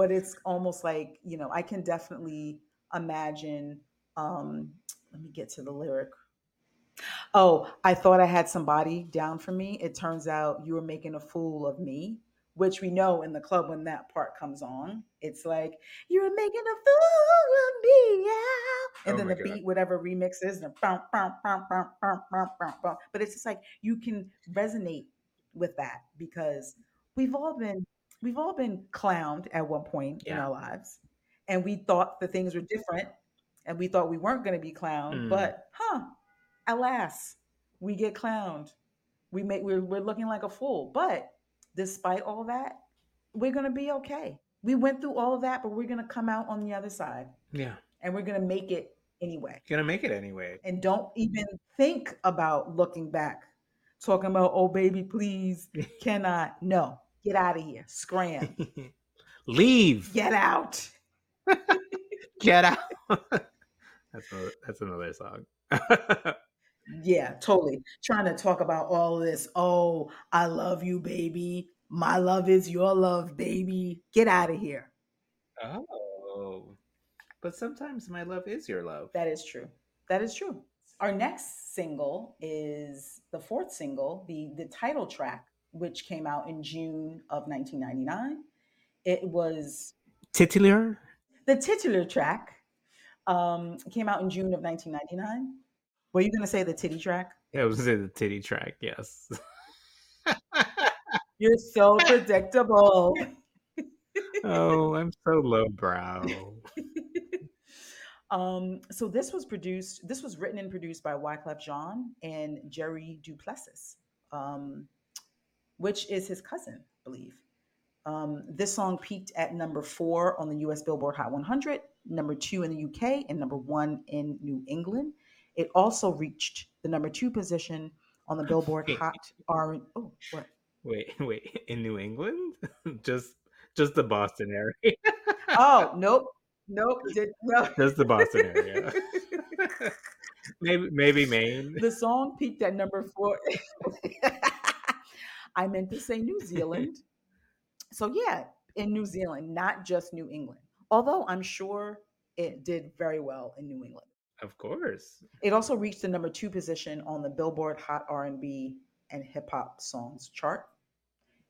Speaker 2: but it's almost like you know i can definitely imagine um let me get to the lyric oh i thought i had somebody down for me it turns out you were making a fool of me which we know in the club when that part comes on it's like you were making a fool of me yeah. and oh then the God. beat whatever remix is and bum, bum, bum, but it's just like you can resonate with that because we've all been we've all been clowned at one point yeah. in our lives and we thought the things were different and we thought we weren't going to be clowned mm. but huh alas we get clowned we make we're, we're looking like a fool but despite all that we're going to be okay we went through all of that but we're going to come out on the other side
Speaker 1: yeah
Speaker 2: and we're going to make it anyway
Speaker 1: gonna make it anyway
Speaker 2: and don't even think about looking back talking about oh baby please cannot no Get out of here. Scram.
Speaker 1: Leave.
Speaker 2: Get out.
Speaker 1: Get out. that's another, that's another song.
Speaker 2: Yeah, totally. Trying to talk about all this. Oh, I love you, baby. My love is your love, baby. Get out of here.
Speaker 1: Oh. But sometimes my love is your love.
Speaker 2: That is true. That is true. Our next single is the fourth single, the the title track, which came out in June of 1999. It was
Speaker 1: Titular?
Speaker 2: the titular track. Um, came out in June of 1999. Were you going to say the titty track?
Speaker 1: Yeah, I was gonna say the titty track, yes.
Speaker 2: You're so predictable.
Speaker 1: oh, I'm so lowbrow.
Speaker 2: um, so this was produced, this was written and produced by Wyclef Jean and Jerry Duplessis, um, which is his cousin, I believe. Um, this song peaked at number four on the US Billboard Hot 100, number two in the UK, and number one in New England. It also reached the number two position on the Billboard
Speaker 1: Wait.
Speaker 2: Hot R. Oh, what?
Speaker 1: Wait, wait, in New England? just just the Boston area.
Speaker 2: Oh, nope, nope, did no.
Speaker 1: Just the Boston area. maybe maybe Maine.
Speaker 2: the song peaked at number four. I meant to say New Zealand. So yeah, in New Zealand, not just New England. Although I'm sure it did very well in New England.
Speaker 1: Of course.
Speaker 2: It also reached the number two position on the Billboard Hot R&B and Hip Hop Songs chart.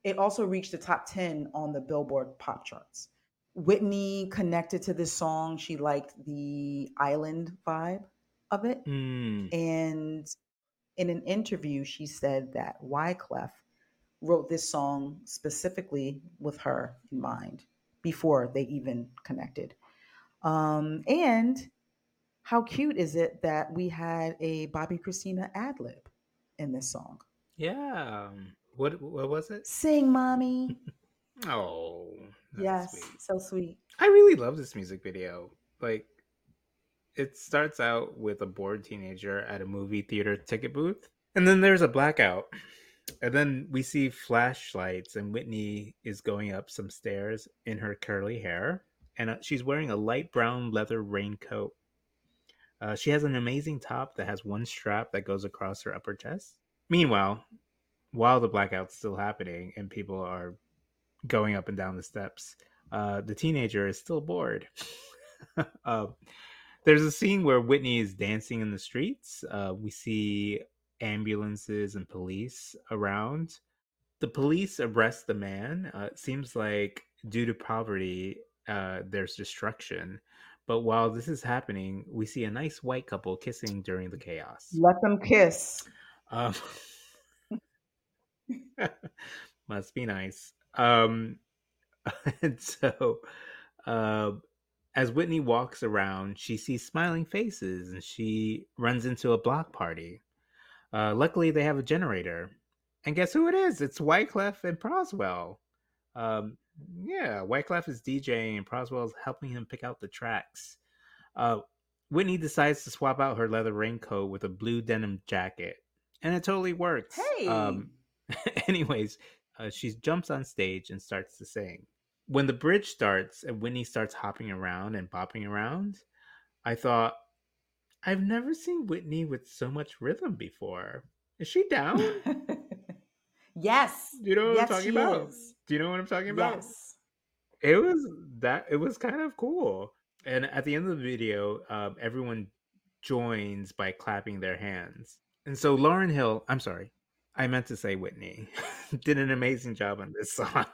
Speaker 2: It also reached the top 10 on the Billboard Pop charts. Whitney connected to this song. She liked the island vibe of it.
Speaker 1: Mm.
Speaker 2: And in an interview, she said that Wyclef wrote this song specifically with her in mind before they even connected. Um, and how cute is it that we had a Bobbi Kristina ad lib in this song?
Speaker 1: Yeah. What what was it?
Speaker 2: Sing, mommy.
Speaker 1: Oh.
Speaker 2: yes,
Speaker 1: sweet.
Speaker 2: so sweet.
Speaker 1: I really love this music video. Like it starts out with a bored teenager at a movie theater ticket booth, and then there's a blackout. And then we see flashlights, and Whitney is going up some stairs in her curly hair, and uh, she's wearing a light brown leather raincoat. Uh, she has an amazing top that has one strap that goes across her upper chest. Meanwhile, while the blackout's still happening and people are going up and down the steps, uh, the teenager is still bored. uh, there's a scene where Whitney is dancing in the streets. Uh, we see ambulances and police around. The police arrest the man. Uh, it seems like due to poverty, uh, there's destruction. But while this is happening, we see a nice white couple kissing during the chaos.
Speaker 2: Let them kiss.
Speaker 1: Um, must be nice. Um, and so, uh, as Whitney walks around, she sees smiling faces and she runs into a block party. Uh, luckily, they have a generator. And guess who it is? It's Wyclef and Proswell. Um, yeah, Wyclef is DJing and Proswell is helping him pick out the tracks. Uh, Whitney decides to swap out her leather raincoat with a blue denim jacket, and it totally works.
Speaker 2: Hey!
Speaker 1: Um, anyways, uh, she jumps on stage and starts to sing. When the bridge starts and Whitney starts hopping around and bopping around, I thought, I've never seen Whitney with so much rhythm before. Is she down?
Speaker 2: yes.
Speaker 1: Do you know what
Speaker 2: yes,
Speaker 1: I'm talking about?
Speaker 2: is.
Speaker 1: Do you know what I'm talking about?
Speaker 2: Yes.
Speaker 1: It was that it was kind of cool. And at the end of the video, um, everyone joins by clapping their hands. And so Lauryn Hill, I'm sorry, I meant to say Whitney, did an amazing job on this song.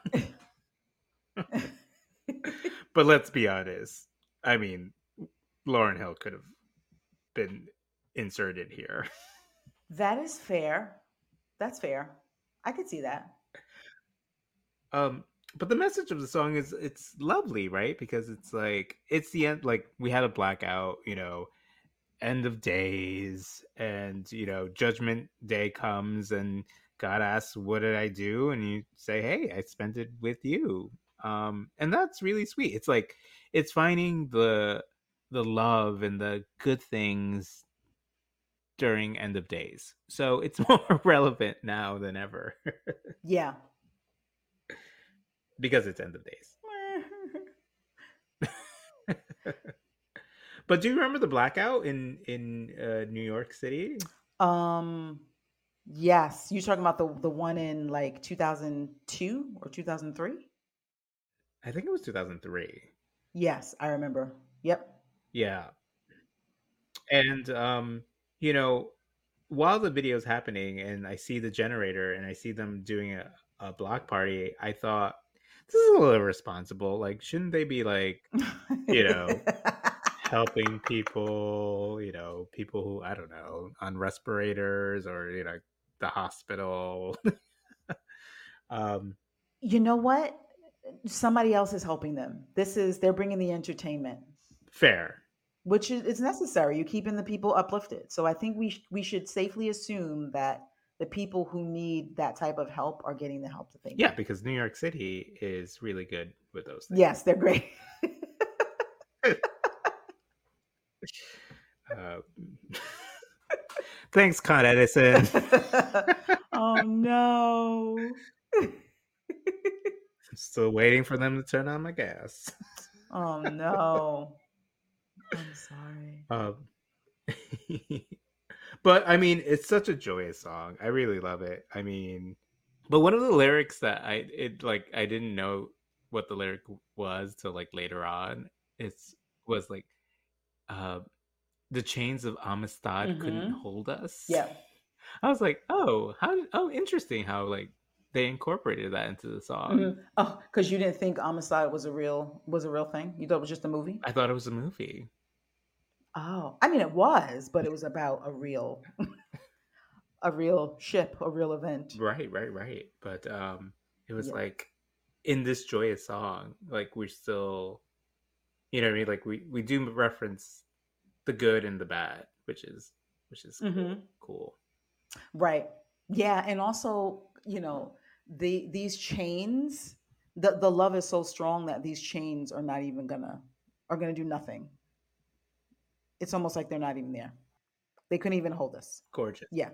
Speaker 1: but let's be honest. I mean, Lauryn Hill could have been inserted here.
Speaker 2: that is fair. That's fair. I could see that.
Speaker 1: Um, but the message of the song is it's lovely, right? Because it's like it's the end. Like we had a blackout, you know, end of days, and you know, Judgment Day comes, and God asks, "What did I do?" And you say, "Hey, I spent it with you." Um, and that's really sweet. It's like it's finding the the love and the good things during end of days. So it's more relevant now than ever
Speaker 2: Yeah.
Speaker 1: because it's end of days. but do you remember the blackout in in uh, New York City?
Speaker 2: Um, yes, you talking about the the one in like 2002 or 2003?
Speaker 1: I think it was 2003.
Speaker 2: Yes, I remember. Yep.
Speaker 1: Yeah. And um, you know, while the video is happening and I see the generator and I see them doing a, a block party, I thought this is a little irresponsible. Like, shouldn't they be like, you know, helping people, you know, people who I don't know, on respirators or you know, the hospital. um,
Speaker 2: you know what? Somebody else is helping them. This is they're bringing the entertainment,
Speaker 1: fair.
Speaker 2: Which is it's necessary. You're keeping the people uplifted. So I think we sh- we should safely assume that the people who need that type of help are getting the help that they need.
Speaker 1: Yeah, because New York City is really good with those things.
Speaker 2: Yes, they're great.
Speaker 1: Uh, thanks, Con Edison.
Speaker 2: oh no.
Speaker 1: Still waiting for them to turn on my gas.
Speaker 2: Oh no. I'm sorry.
Speaker 1: Um, but I mean, it's such a joyous song. I really love it. I mean, but one of the lyrics that I it like I didn't know what the lyric was till like later on. It's was like, uh, the chains of Amistad couldn't
Speaker 2: Mhm.
Speaker 1: hold us.
Speaker 2: Yeah.
Speaker 1: I was like, oh, how oh interesting how like they incorporated that into the song.
Speaker 2: Mhm. Oh, because you didn't think Amistad was a real was a real thing? You thought it was just a movie?
Speaker 1: I thought it was a movie.
Speaker 2: Oh, I mean it was, but it was about a real a real ship, a real event.
Speaker 1: Right, right, right. But um it was
Speaker 2: Yeah.
Speaker 1: like in this joyous song, like we're still you know what I mean? Like we we do reference the good and the bad, which is which is cool.
Speaker 2: Mhm.
Speaker 1: cool.
Speaker 2: Right. Yeah, and also, you know, the these chains, the the love is so strong that these chains are not even gonna are gonna do nothing. It's almost like they're not even there. They couldn't even hold us.
Speaker 1: Gorgeous.
Speaker 2: Yeah.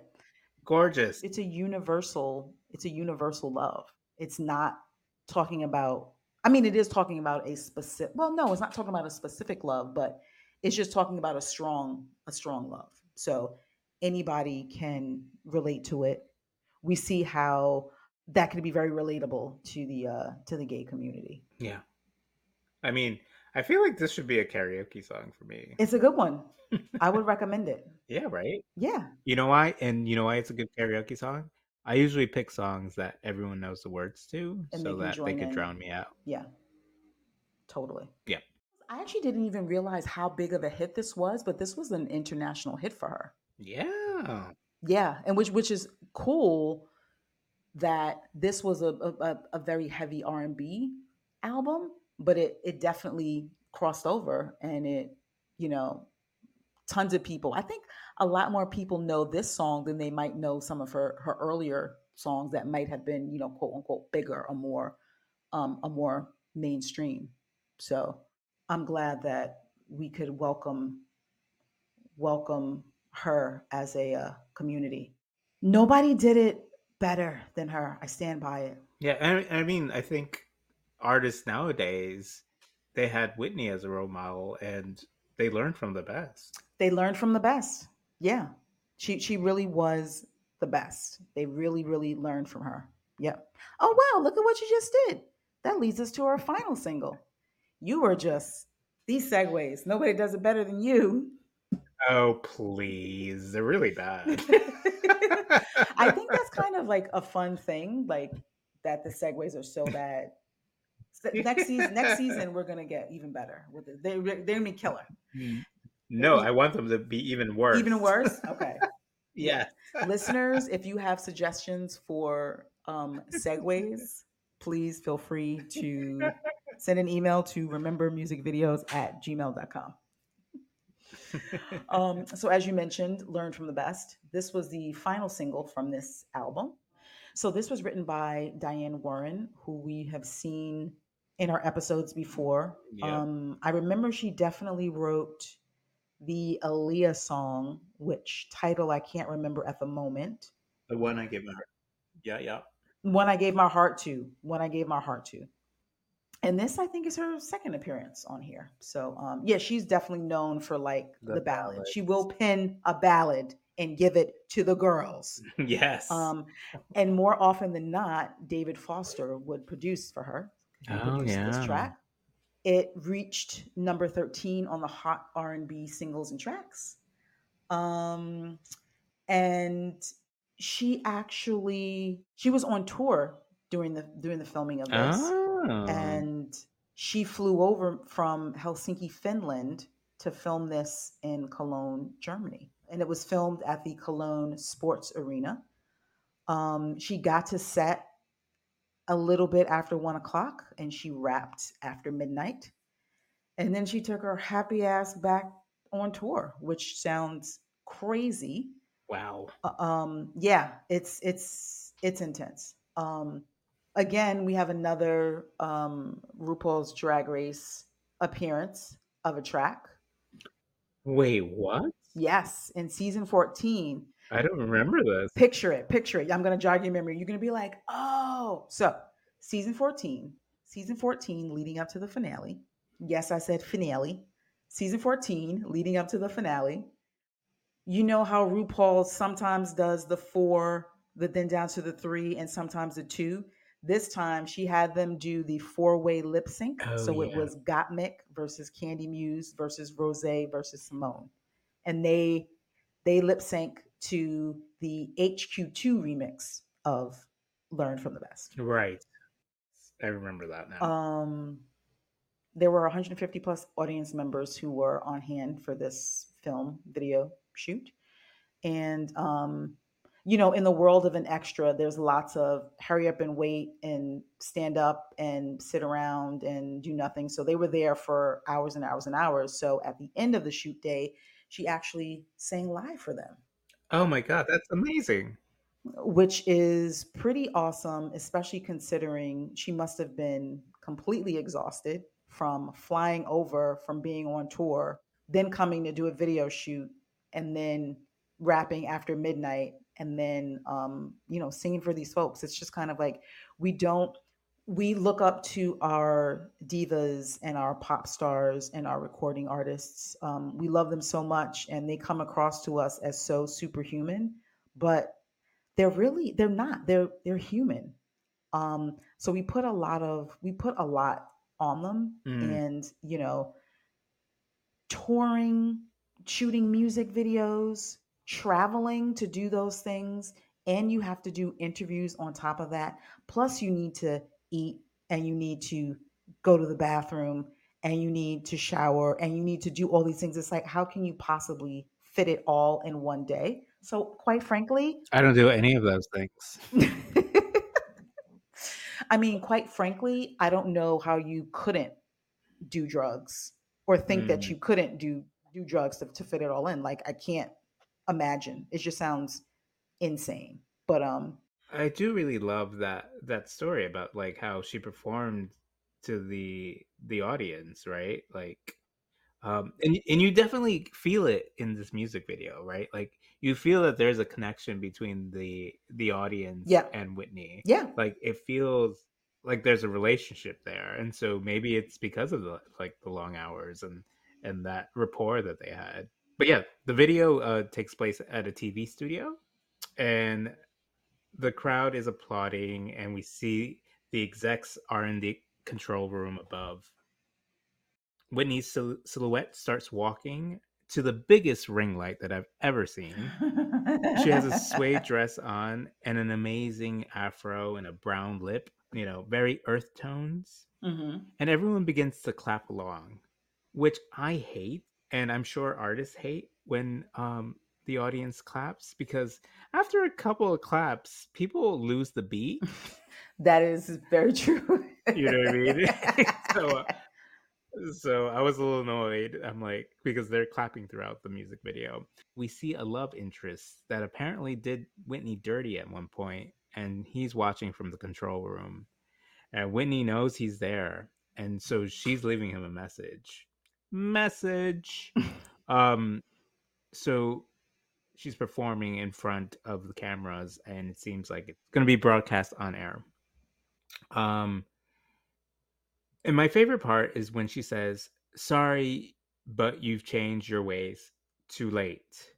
Speaker 1: Gorgeous.
Speaker 2: It's a universal, it's a universal love. It's not talking about I mean, it is talking about a specific well, no, it's not talking about a specific love, but it's just talking about a strong, a strong love. So anybody can relate to it. We see how that can be very relatable to the uh to the gay community.
Speaker 1: Yeah. I mean, I feel like this should be a karaoke song for me.
Speaker 2: It's a good one. I would recommend it.
Speaker 1: Yeah, right?
Speaker 2: Yeah.
Speaker 1: You know why? And you know why it's a good karaoke song? I usually pick songs that everyone knows the words to
Speaker 2: And
Speaker 1: so that they could
Speaker 2: in.
Speaker 1: drown me out.
Speaker 2: Yeah. Totally.
Speaker 1: Yeah.
Speaker 2: I actually didn't even realize how big of a hit this was, but this was an international hit for her.
Speaker 1: Yeah.
Speaker 2: Yeah, and which which is cool that this was a a, a- a very heavy R and B album, but it it definitely crossed over and it you know tons of people. I think a lot more people know this song than they might know some of her her earlier songs that might have been you know quote unquote bigger or more um a more mainstream. So I'm glad that we could welcome welcome her as a uh, community. Nobody did it better than her. I stand by it.
Speaker 1: Yeah, I, I mean, I think artists nowadays they had Whitney as a role model, and they learned from the best.
Speaker 2: They learned from the best. Yeah, she she really was the best. They really really learned from her. Yep. Oh wow! Look at what you just did. That leads us to our final single. You were just these segues. Nobody does it better than you.
Speaker 1: Oh please, they're really bad.
Speaker 2: I think that's kind of like a fun thing, like that the segues are so bad. Next season, next season we're gonna get even better with it. They they're gonna be killer.
Speaker 1: no, I want them to be even worse.
Speaker 2: Even worse. Okay,
Speaker 1: Yeah.
Speaker 2: listeners, if you have suggestions for um, segues, please feel free to send an email to remembermusicvideos at gmail.com. Um, so, as you mentioned, Learn from the Best. This was the final single from this album. So, this was written by Diane Warren, who we have seen in our episodes before.
Speaker 1: Yeah.
Speaker 2: Um, I remember she definitely wrote the Aaliyah song, which title I can't remember at the moment.
Speaker 1: the one I gave my heart. Yeah, yeah.
Speaker 2: One I gave my heart to. One I gave my heart to. And this, I think, is her second appearance on here. So, um, yeah, she's definitely known for like the,
Speaker 1: The
Speaker 2: ballad. She will pin a ballad and give it to the girls.
Speaker 1: yes.
Speaker 2: Um, and more often than not, David Foster would produce for her.
Speaker 1: Oh, yeah.
Speaker 2: this track. It reached number 13 on the Hot R&B singles and tracks. Um, and she actually she was on tour during the during the filming of this
Speaker 1: oh.
Speaker 2: and she flew over from Helsinki, Finland to film this in Cologne, Germany. And it was filmed at the Cologne Sports Arena. Um, she got to set a little bit after one o'clock and she wrapped after midnight. And then she took her happy ass back on tour, which sounds crazy
Speaker 1: wow.
Speaker 2: uh, um yeah it's it's it's intense um again we have another um rupaul's drag race appearance of a track
Speaker 1: Wait, what?
Speaker 2: yes in season 14
Speaker 1: I don't remember this.
Speaker 2: picture it picture it. I'm gonna jog your memory. You're gonna be like oh. So season 14 season 14 leading up to the finale. Yes i said finale. Season 14 leading up to the finale. You know how rupaul sometimes does the four the then down to the three and sometimes the two? This time she had them do the four-way lip sync.
Speaker 1: Oh,
Speaker 2: so it
Speaker 1: yeah.
Speaker 2: was gottmik versus Kandy Muse versus rose versus Symone. And they they lip sync to the HQ2 remix of Learn from the Best.
Speaker 1: Right. I remember that now.
Speaker 2: Um, there were 150 plus audience members who were on hand for this film video shoot. And, um, you know, in the world of an extra, there's lots of hurry up and wait and stand up and sit around and do nothing. So they were there for hours and hours and hours. So at the end of the shoot day, she actually sang live for them.
Speaker 1: Oh my god, that's amazing.
Speaker 2: which is pretty awesome, especially considering she must have been completely exhausted from flying over from being on tour, then coming to do a video shoot, and then rapping after midnight, and then um, you know singing for these folks. It's just kind of like we don't we look up to our divas and our pop stars and our recording artists. Um, we love them so much, and they come across to us as so superhuman, but they're really they're not. They're they're human. Um, so we put a lot of we put a lot on them,
Speaker 1: Mm.
Speaker 2: and you know, touring, shooting music videos, traveling to do those things, and you have to do interviews on top of that. Plus, you need to eat and you need to go to the bathroom and you need to shower and you need to do all these things. It's like, how can you possibly fit it all in one day? So, quite frankly,
Speaker 1: I don't do any of those things.
Speaker 2: I mean, quite frankly, I don't know how you couldn't do drugs or think that
Speaker 1: Mm.
Speaker 2: you couldn't do do drugs to, to fit it all in. Like I can't imagine. It just sounds insane. But um
Speaker 1: I do really love that that story about like how she performed to the the audience, right? Like um and and you definitely feel it in this music video, right? Like you feel that there's a connection between the the audience
Speaker 2: Yeah.
Speaker 1: and Whitney.
Speaker 2: yeah.
Speaker 1: Like it feels like there's a relationship there. And so maybe it's because of the like the long hours and and that rapport that they had. But yeah, the video uh takes place at a TV studio and the crowd is applauding and we see the execs are in the control room above. Whitney's sil- silhouette starts walking to the biggest ring light that i've ever seen. She has a suede dress on and an amazing afro and a brown lip you know very earth tones.
Speaker 2: Hmm
Speaker 1: and everyone begins to clap along which i hate and i'm sure artists hate when um the audience claps because after a couple of claps people lose the beat.
Speaker 2: That is very true.
Speaker 1: you know what i mean? So uh, so i was a little annoyed i'm like because they're clapping throughout the music video. We see a love interest that apparently did whitney dirty at one point and he's watching from the control room and whitney knows he's there and so she's leaving him a message. Message! Um so she's performing in front of the cameras and it seems like it's going to be broadcast on air um and my favorite part is when she says sorry but you've changed your ways too late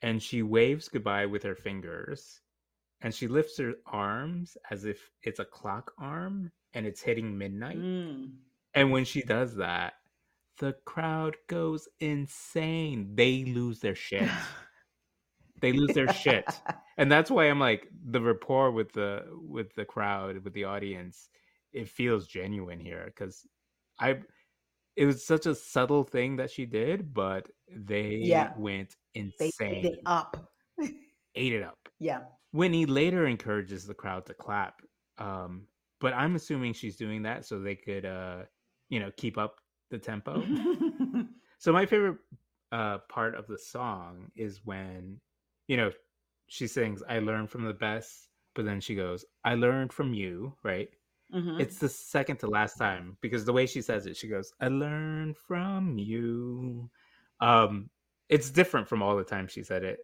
Speaker 1: and she waves goodbye with her fingers and she lifts her arms as if it's a clock arm and it's hitting midnight.
Speaker 2: Mm.
Speaker 1: And when she does that, the crowd goes insane. They lose their shit. they lose their shit. And that's why I'm like the rapport with the with the crowd, with the audience, it feels genuine here cuz I it was such a subtle thing that she did, but they
Speaker 2: Yeah.
Speaker 1: went
Speaker 2: They
Speaker 1: insane.
Speaker 2: they up.
Speaker 1: ate it up.
Speaker 2: Yeah.
Speaker 1: Whitney later encourages the crowd to clap. Um, but I'm assuming she's doing that so they could, uh, you know, keep up the tempo. so my favorite uh, part of the song is when, you know, she sings, "I learned from the best," but then she goes, "I learned from you," right?
Speaker 2: Mhm.
Speaker 1: It's the second to last time because the way she says it, she goes, "I learned from you." Um, it's different from all the times she said it,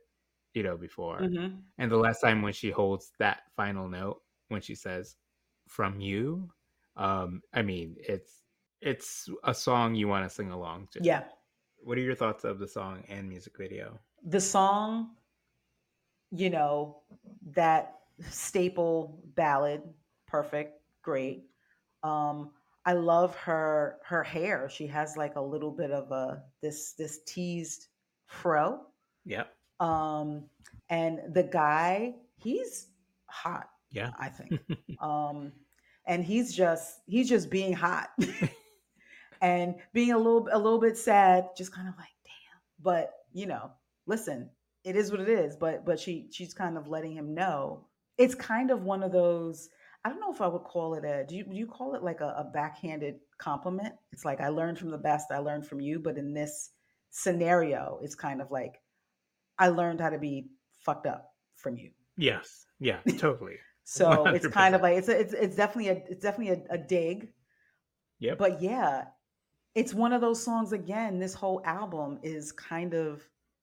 Speaker 1: you know, before.
Speaker 2: Mhm.
Speaker 1: And the last time when she holds that final note, when she says "from you," um, I mean, it's it's a song you want to sing along to.
Speaker 2: Yeah.
Speaker 1: What are your thoughts of the song and music video?
Speaker 2: the song, you know, that staple ballad, perfect, great. Um, I love her her hair. She has like a little bit of a this this teased fro.
Speaker 1: Yeah,
Speaker 2: Um, and the guy, he's hot,
Speaker 1: yeah,
Speaker 2: I think. um, and he's just he's just being hot and being a little a little bit sad, just kind of like damn. But you know, listen, it is what it is. But but she she's kind of letting him know. It's kind of one of those. I don't know if I would call it a. Do you do you call it like a, a backhanded compliment? It's like I learned from the best. I learned from you. But in this scenario, it's kind of like I learned how to be fucked up from you.
Speaker 1: yes, yeah, totally.
Speaker 2: So it's kind of like it's a, it's it's definitely a it's definitely a, a dig.
Speaker 1: Yeah.
Speaker 2: But yeah, it's one of those songs again. This whole album is kind of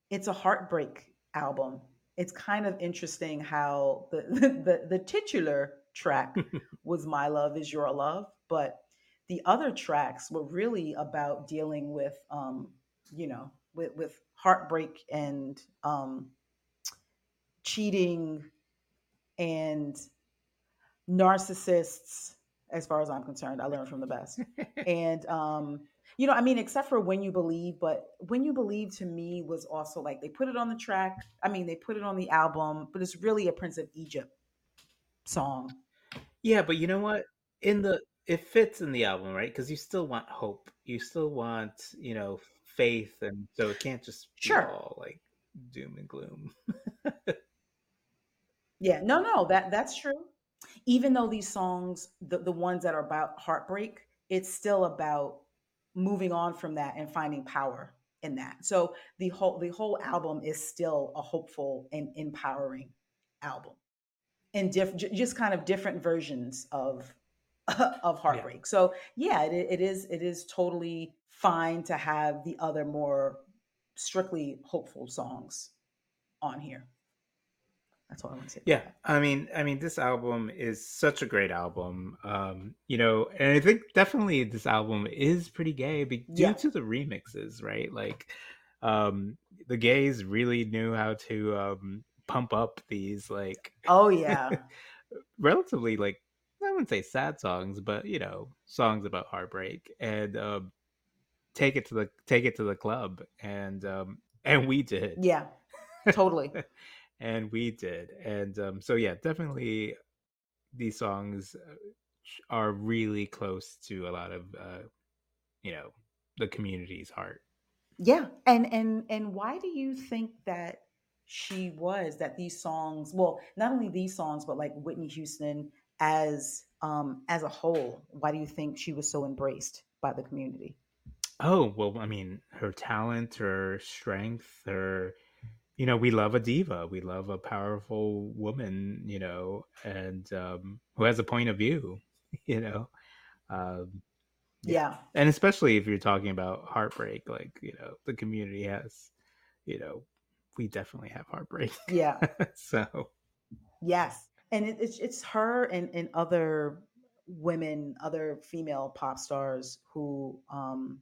Speaker 2: it's a heartbreak album. It's kind of interesting how the the, the titular track was "My Love Is Your Love," but the other tracks were really about dealing with um, you know with with heartbreak and um, cheating and narcissists as far as i'm concerned i learned from the best and um you know i mean except for when you believe but when you believe to me was also like they put it on the track i mean they put it on the album but it's really a prince of egypt song
Speaker 1: Yeah, but you know what? In the it fits in the album, right? Because you still want hope. You still want, you know, faith, and so it can't just be
Speaker 2: Sure.
Speaker 1: all like doom and gloom.
Speaker 2: yeah no no that that's true even though these songs the, the ones that are about heartbreak it's still about moving on from that and finding power in that. So the whole the whole album is still a hopeful and empowering album. In diff- just kind of different versions of of heartbreak. So yeah it, it is it is totally fine to have the other more strictly hopeful songs on here that's all i want to say
Speaker 1: Yeah. I mean, I mean, this album is such a great album. Um, you know, and I think definitely this album is pretty gay be- due
Speaker 2: Yeah.
Speaker 1: to the remixes, right? Like, um, the gays really knew how to um, pump up these like
Speaker 2: Oh yeah.
Speaker 1: relatively like I wouldn't say sad songs, but you know, songs about heartbreak and um, take it to the take it to the club, and um, and we did,
Speaker 2: Yeah. Totally.
Speaker 1: and we did, and um, so yeah, definitely these songs uh, are really close to a lot of uh, you know the community's heart.
Speaker 2: Yeah. And and and why do you think that she was that these songs, well, not only these songs, but like Whitney Houston as um as a whole, why do you think she was so embraced by the community?
Speaker 1: Oh, well, I mean, her talent, her strength, her, you know, we love a diva. We love a powerful woman, you know, and um, who has a point of view, you know. Um,
Speaker 2: Yeah.
Speaker 1: and especially if you're talking about heartbreak, like, you know, the community has, you know, we definitely have heartbreak.
Speaker 2: Yeah.
Speaker 1: so,
Speaker 2: Yes. And it, it's it's her and, and other women, other female pop stars who um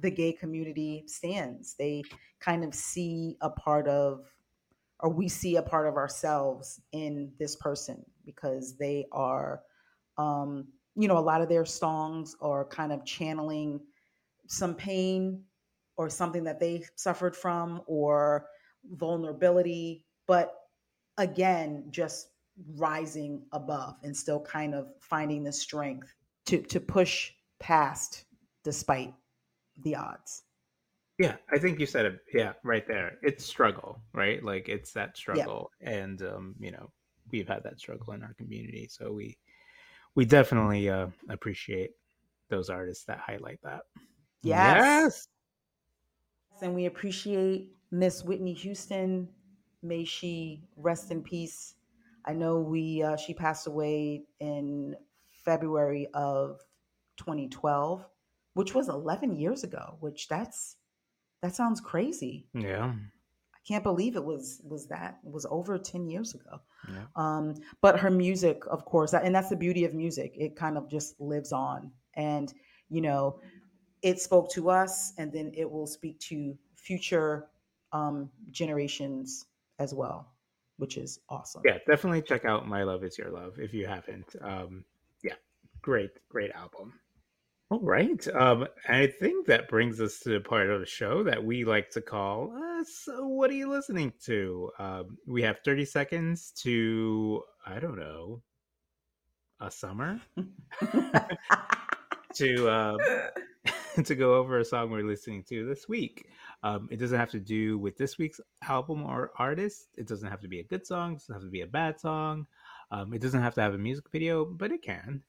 Speaker 2: the gay community stands. They kind of see a part of or we see a part of ourselves in this person because they are um you know a lot of their songs are kind of channeling some pain or something that they suffered from or vulnerability but again just rising above and still kind of finding the strength to to push past despite the odds.
Speaker 1: Yeah i think you said it yeah right there. It's struggle right? Like it's that struggle yeah. and um you know we've had that struggle in our community so we we definitely uh appreciate those artists that highlight that.
Speaker 2: Yes, yes. and we appreciate miss whitney houston. May she rest in peace. I know we uh, she passed away in February of 2012, which was 11 years ago. Which that's that sounds crazy.
Speaker 1: Yeah,
Speaker 2: I can't believe it was was that it was over 10 years ago. Yeah. Um, but her music, of course, and that's the beauty of music. It kind of just lives on, and you know, it spoke to us, and then it will speak to future um, generations as well which is awesome.
Speaker 1: Yeah, definitely check out My Love Is Your Love if you haven't. Um, yeah, great, great album. All right. Um, I think that brings us to the part of the show that we like to call uh, So, what are you listening to? Um, we have 30 seconds to, I don't know, a summer to um, to go over a song we're listening to this week. Um, it doesn't have to do with this week's album or artist. It doesn't have to be a good song. It doesn't have to be a bad song. Um, it doesn't have to have a music video, but it can.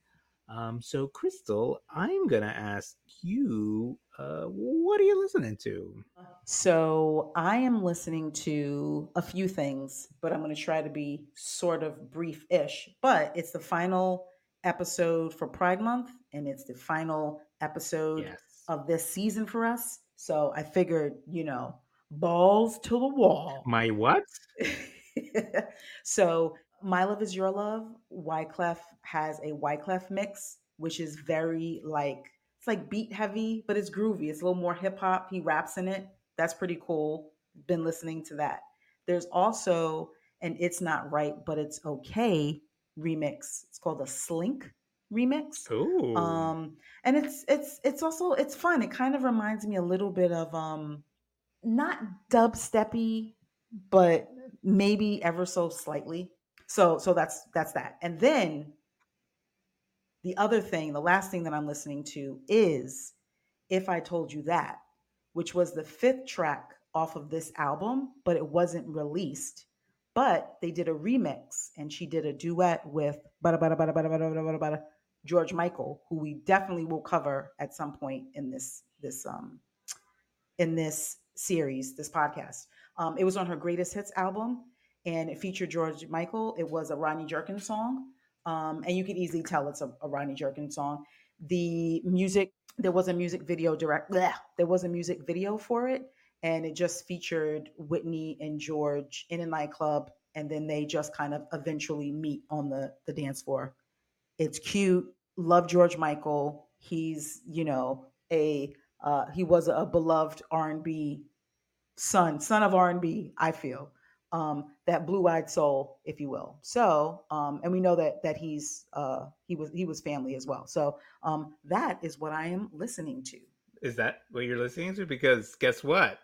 Speaker 1: Um, so, Crystal, I'm gonna ask you, uh, what are you listening to?
Speaker 2: So, I am listening to a few things, but I'm gonna try to be sort of brief-ish. But it's the final episode for Pride Month, and it's the final episode yes. of this season for us. So I figured, you know, balls to the wall.
Speaker 1: My what?
Speaker 2: so my love is your love. Wyclef has a Wyclef mix, which is very like it's like beat heavy, but it's groovy. It's a little more hip hop. He raps in it. That's pretty cool. Been listening to that. There's also an It's Not Right, but It's Okay remix. It's called a Slink remix.
Speaker 1: Ooh.
Speaker 2: Um, and it's it's it's also it's fun. It kind of reminds me a little bit of um, not dubsteppy, but maybe ever so slightly. So so that's that's that. And then the other thing, the last thing that I'm listening to is If I Told You That, which was the fifth track off of this album, but it wasn't released. But they did a remix and she did a duet with George Michael, who we definitely will cover at some point in this this um in this series, this podcast. Um, it was on her greatest hits album, and it featured George Michael. It was a Rodney Jerkins song, um, and you can easily tell it's a, a Rodney Jerkins song. The music, there was a music video direct. Bleh, there was a music video for it, and it just featured Whitney and George in a nightclub, and then they just kind of eventually meet on the the dance floor it's cute. Love George Michael. He's, you know, a uh, he was a beloved R&B son, son of R&B, I feel. Um, that blue-eyed soul, if you will. So, um, and we know that that he's uh, he was he was family as well. So um, that is what I am listening to.
Speaker 1: Is that what you're listening to? Because guess what?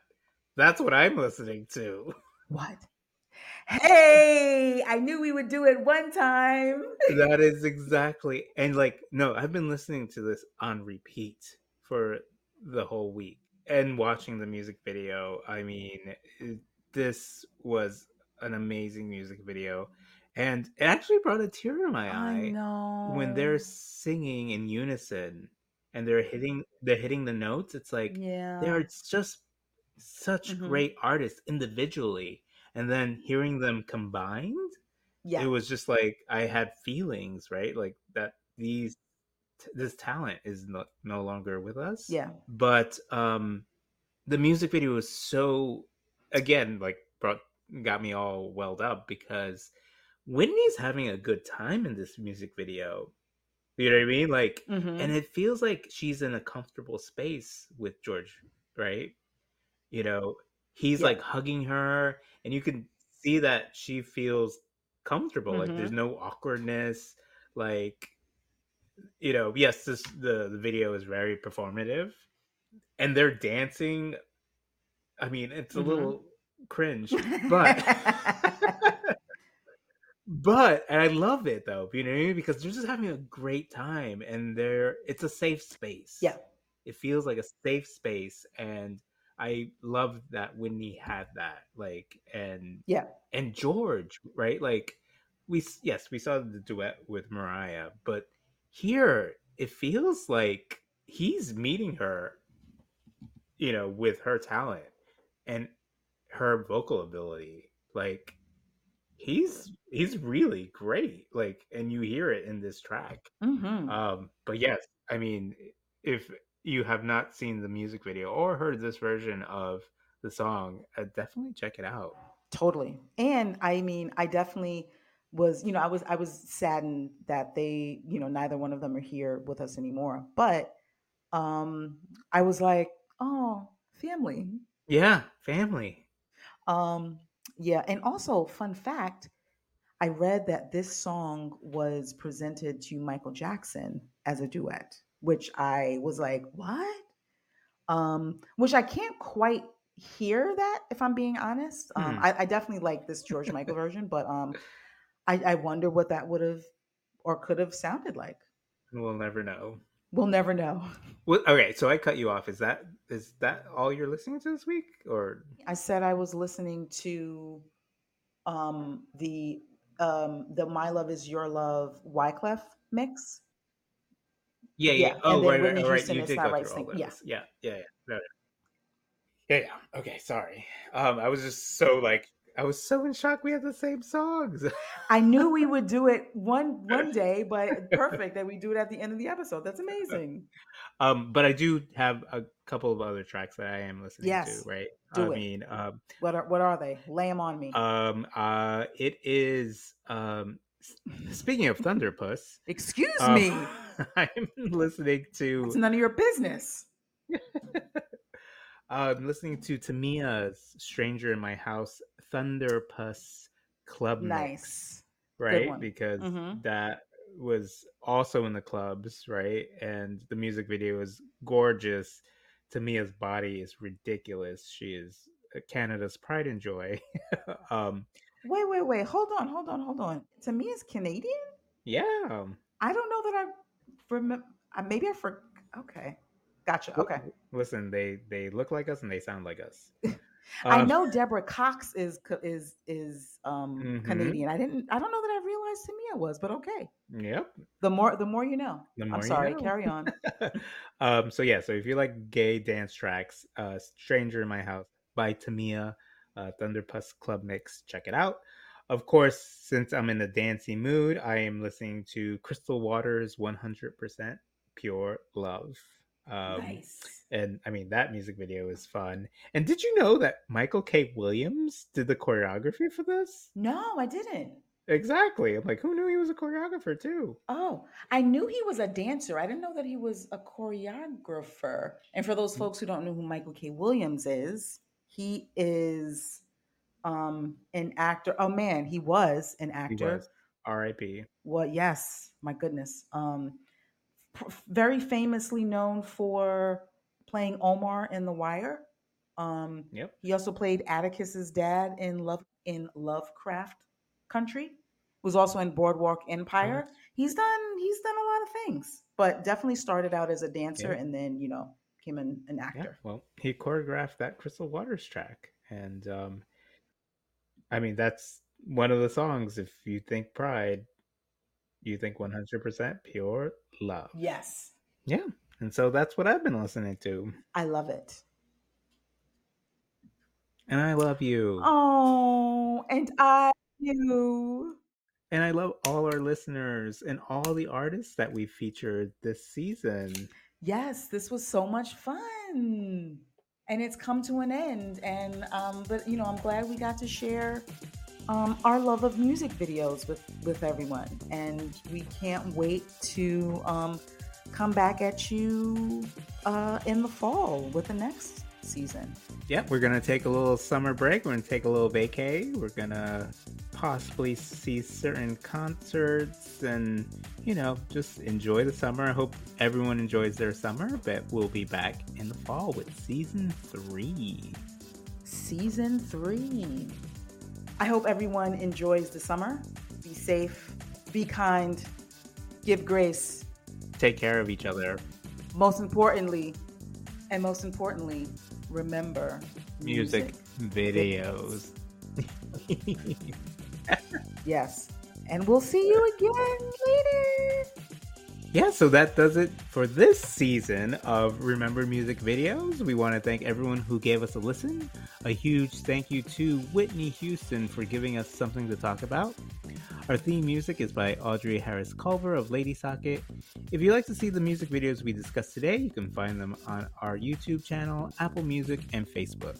Speaker 1: That's what I'm listening to.
Speaker 2: What? hey, I knew we would do it one time.
Speaker 1: that is exactly. And like, no, I've been listening to this on repeat for the whole week and watching the music video. I mean, this was an amazing music video. And it actually brought a tear to my eye when they're singing in unison and they're hitting they're hitting the notes. It's like
Speaker 2: yeah.
Speaker 1: they're just such mm-hmm. great artists individually and then hearing them combined yeah it was just like i had feelings right like that these this talent is no, no longer with us
Speaker 2: yeah
Speaker 1: but um the music video was so again like brought got me all welled up because whitney's having a good time in this music video you know what i mean like mm-hmm. and it feels like she's in a comfortable space with george right you know he's yeah. like hugging her and you can see that she feels comfortable. Like
Speaker 2: Mm-hmm.
Speaker 1: there's no awkwardness. Like you know, yes, this the the video is very performative, and they're dancing. I mean, it's a
Speaker 2: Mhm.
Speaker 1: little cringe, but but and I love it though. You know I mean? Because they're just having a great time, and they're it's a safe space.
Speaker 2: yeah.
Speaker 1: it feels like a safe space, and I love that Whitney had that. Like, and
Speaker 2: Yeah.
Speaker 1: and George, right? Like we yes, we saw the duet with Mariah, but here it feels like he's meeting her, you know, with her talent and her vocal ability. Like he's he's really great. Like and you hear it in this track.
Speaker 2: hmm
Speaker 1: Um but yes, I mean if you have not seen the music video or heard this version of the song, uh, definitely check it out.
Speaker 2: Totally. And I mean, I definitely was, you know, I was I was saddened that they, you know, neither one of them are here with us anymore. But um I was like, oh, family.
Speaker 1: Yeah, family.
Speaker 2: Um yeah, and also fun fact, I read that this song was presented to Michael Jackson as a duet, which I was like, what? Um, which I can't quite hear that if I'm being honest. Um,
Speaker 1: Hmm.
Speaker 2: I, I definitely like this George Michael version, but um, I, I wonder what that would have or could have sounded like.
Speaker 1: We'll never know.
Speaker 2: We'll never know.
Speaker 1: Well, okay, so I cut you off. Is that is that all you're listening to this week, or
Speaker 2: I said I was listening to um, the um, the My Love Is Your Love Wyclef mix.
Speaker 1: yeah,
Speaker 2: Yeah,
Speaker 1: yeah? Oh, right, right, right. You did go
Speaker 2: Right
Speaker 1: through all
Speaker 2: yeah.
Speaker 1: those. Yeah, yeah, yeah. No, no. Yeah, yeah. Okay, sorry. Um, I was just so like, I was so in shock. We had the same songs.
Speaker 2: I knew we would do it one one day, but perfect that we do it at the end of the episode. That's amazing.
Speaker 1: um, but I do have a couple of other tracks that I am listening
Speaker 2: Yes,
Speaker 1: to. Right.
Speaker 2: do
Speaker 1: I
Speaker 2: it.
Speaker 1: mean, um,
Speaker 2: What are what are they? Lay them on me.
Speaker 1: um, uh, it is um. Speaking of Thunderpuss,
Speaker 2: Excuse
Speaker 1: um,
Speaker 2: me.
Speaker 1: I'm listening to
Speaker 2: It's none of your business.
Speaker 1: I'm listening to Tamia's "Stranger in My House" Thunderpuss Club Mix,
Speaker 2: Nice.
Speaker 1: right?
Speaker 2: one.
Speaker 1: Because
Speaker 2: Mhm.
Speaker 1: that was also in the clubs, right? And the music video is gorgeous. Tamia's body is ridiculous. She is uh, Canada's pride and joy. um,
Speaker 2: Wait, wait, wait. Hold on, hold on, hold on. It's Canadian.
Speaker 1: yeah,
Speaker 2: I don't know that I remember. Maybe I forgot. Okay, gotcha. Okay,
Speaker 1: Listen, they they look like us and they sound like us.
Speaker 2: I
Speaker 1: Um,
Speaker 2: know Deborah Cox is is is um
Speaker 1: Mhm.
Speaker 2: Canadian. I didn't. I don't know that I realized Tamia was, but okay.
Speaker 1: Yep.
Speaker 2: The more the more you know.
Speaker 1: More
Speaker 2: I'm
Speaker 1: you
Speaker 2: sorry.
Speaker 1: know.
Speaker 2: Carry on.
Speaker 1: um, so yeah, so if you like gay dance tracks, uh, "Stranger in My House" by Tamia, uh, Thunderpuss Club Mix, check it out. Of course, since I'm in a dancey mood, I am listening to Crystal Waters' "100% Pure Love." Um,
Speaker 2: nice.
Speaker 1: And I mean that music video is fun. And did you know that Michael K. Williams did the choreography for this?
Speaker 2: No, I didn't.
Speaker 1: Exactly. I'm like, who knew he was a choreographer too?
Speaker 2: Oh, I knew he was a dancer. I didn't know that he was a choreographer. And for
Speaker 1: Mm.
Speaker 2: those folks who don't know who Michael K. Williams is, he is um an actor. Oh man, he was an
Speaker 1: He
Speaker 2: actor.
Speaker 1: was R.I.P.
Speaker 2: Well, yes, my goodness. Um very famously known for playing Omar in The Wire. Um
Speaker 1: Yep.
Speaker 2: he also played Atticus's dad in Love in Lovecraft Country. Was also in Boardwalk Empire. He's done he's done a lot of things, but definitely started out as a dancer
Speaker 1: Yeah.
Speaker 2: and then, you know, became an, an actor.
Speaker 1: Yeah,
Speaker 2: actor.
Speaker 1: well, he choreographed that Crystal Waters track, and um, I mean that's one of the songs. If you think Pride, you think 100% pure love.
Speaker 2: Yes.
Speaker 1: Yeah, and so that's what I've been listening to,
Speaker 2: I love it.
Speaker 1: and I love you,
Speaker 2: Oh, and I you.
Speaker 1: and I love all our listeners and all the artists that we featured this season.
Speaker 2: Yes, this was so much fun. And it's come to an end. And um, but you know, I'm glad we got to share um, our love of music videos with with everyone. And we can't wait to um, come back at you uh, in the fall with the next season.
Speaker 1: Yeah, we're gonna take a little summer break. We're gonna take a little vacay. We're gonna possibly see certain concerts and you know just enjoy the summer. I hope everyone enjoys their summer. But we'll be back in the fall with season three.
Speaker 2: Season three. I hope everyone enjoys the summer. Be safe. Be kind. Give grace.
Speaker 1: Take care of each other.
Speaker 2: Most importantly, and most importantly, remember
Speaker 1: Music, videos.
Speaker 2: yes. And we'll see you again later.
Speaker 1: Yeah, so that does it for this season of Remember Music Videos. We want to thank everyone who gave us a listen. A huge thank you to Whitney Houston for giving us something to talk about. Our theme music is by Audrey Harris Culver of Lady Socket. If you'd like to see the music videos we discussed today, you can find them on our YouTube channel, Apple Music, and Facebook.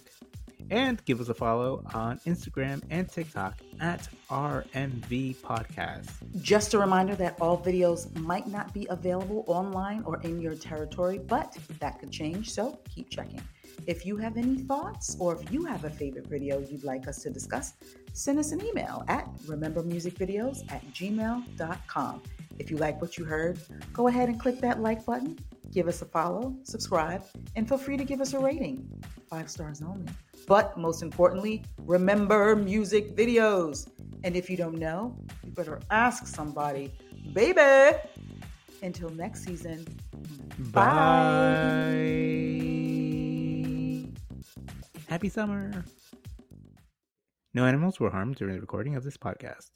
Speaker 1: And give us a follow on Instagram and TikTok at RMV Podcast.
Speaker 2: Just a reminder that all videos might not be available online or in your territory, but that could change, so keep checking. If you have any thoughts or if you have a favorite video you'd like us to discuss, send us an email at remembermusicvideos at gmail.com. If you like what you heard, go ahead and click that like button, give us a follow, subscribe, and feel free to give us a rating. Five stars only. But most importantly, remember music videos. And if you don't know, you better ask somebody. Baby! Until next season,
Speaker 1: Bye. Happy summer. No animals were harmed during the recording of this podcast.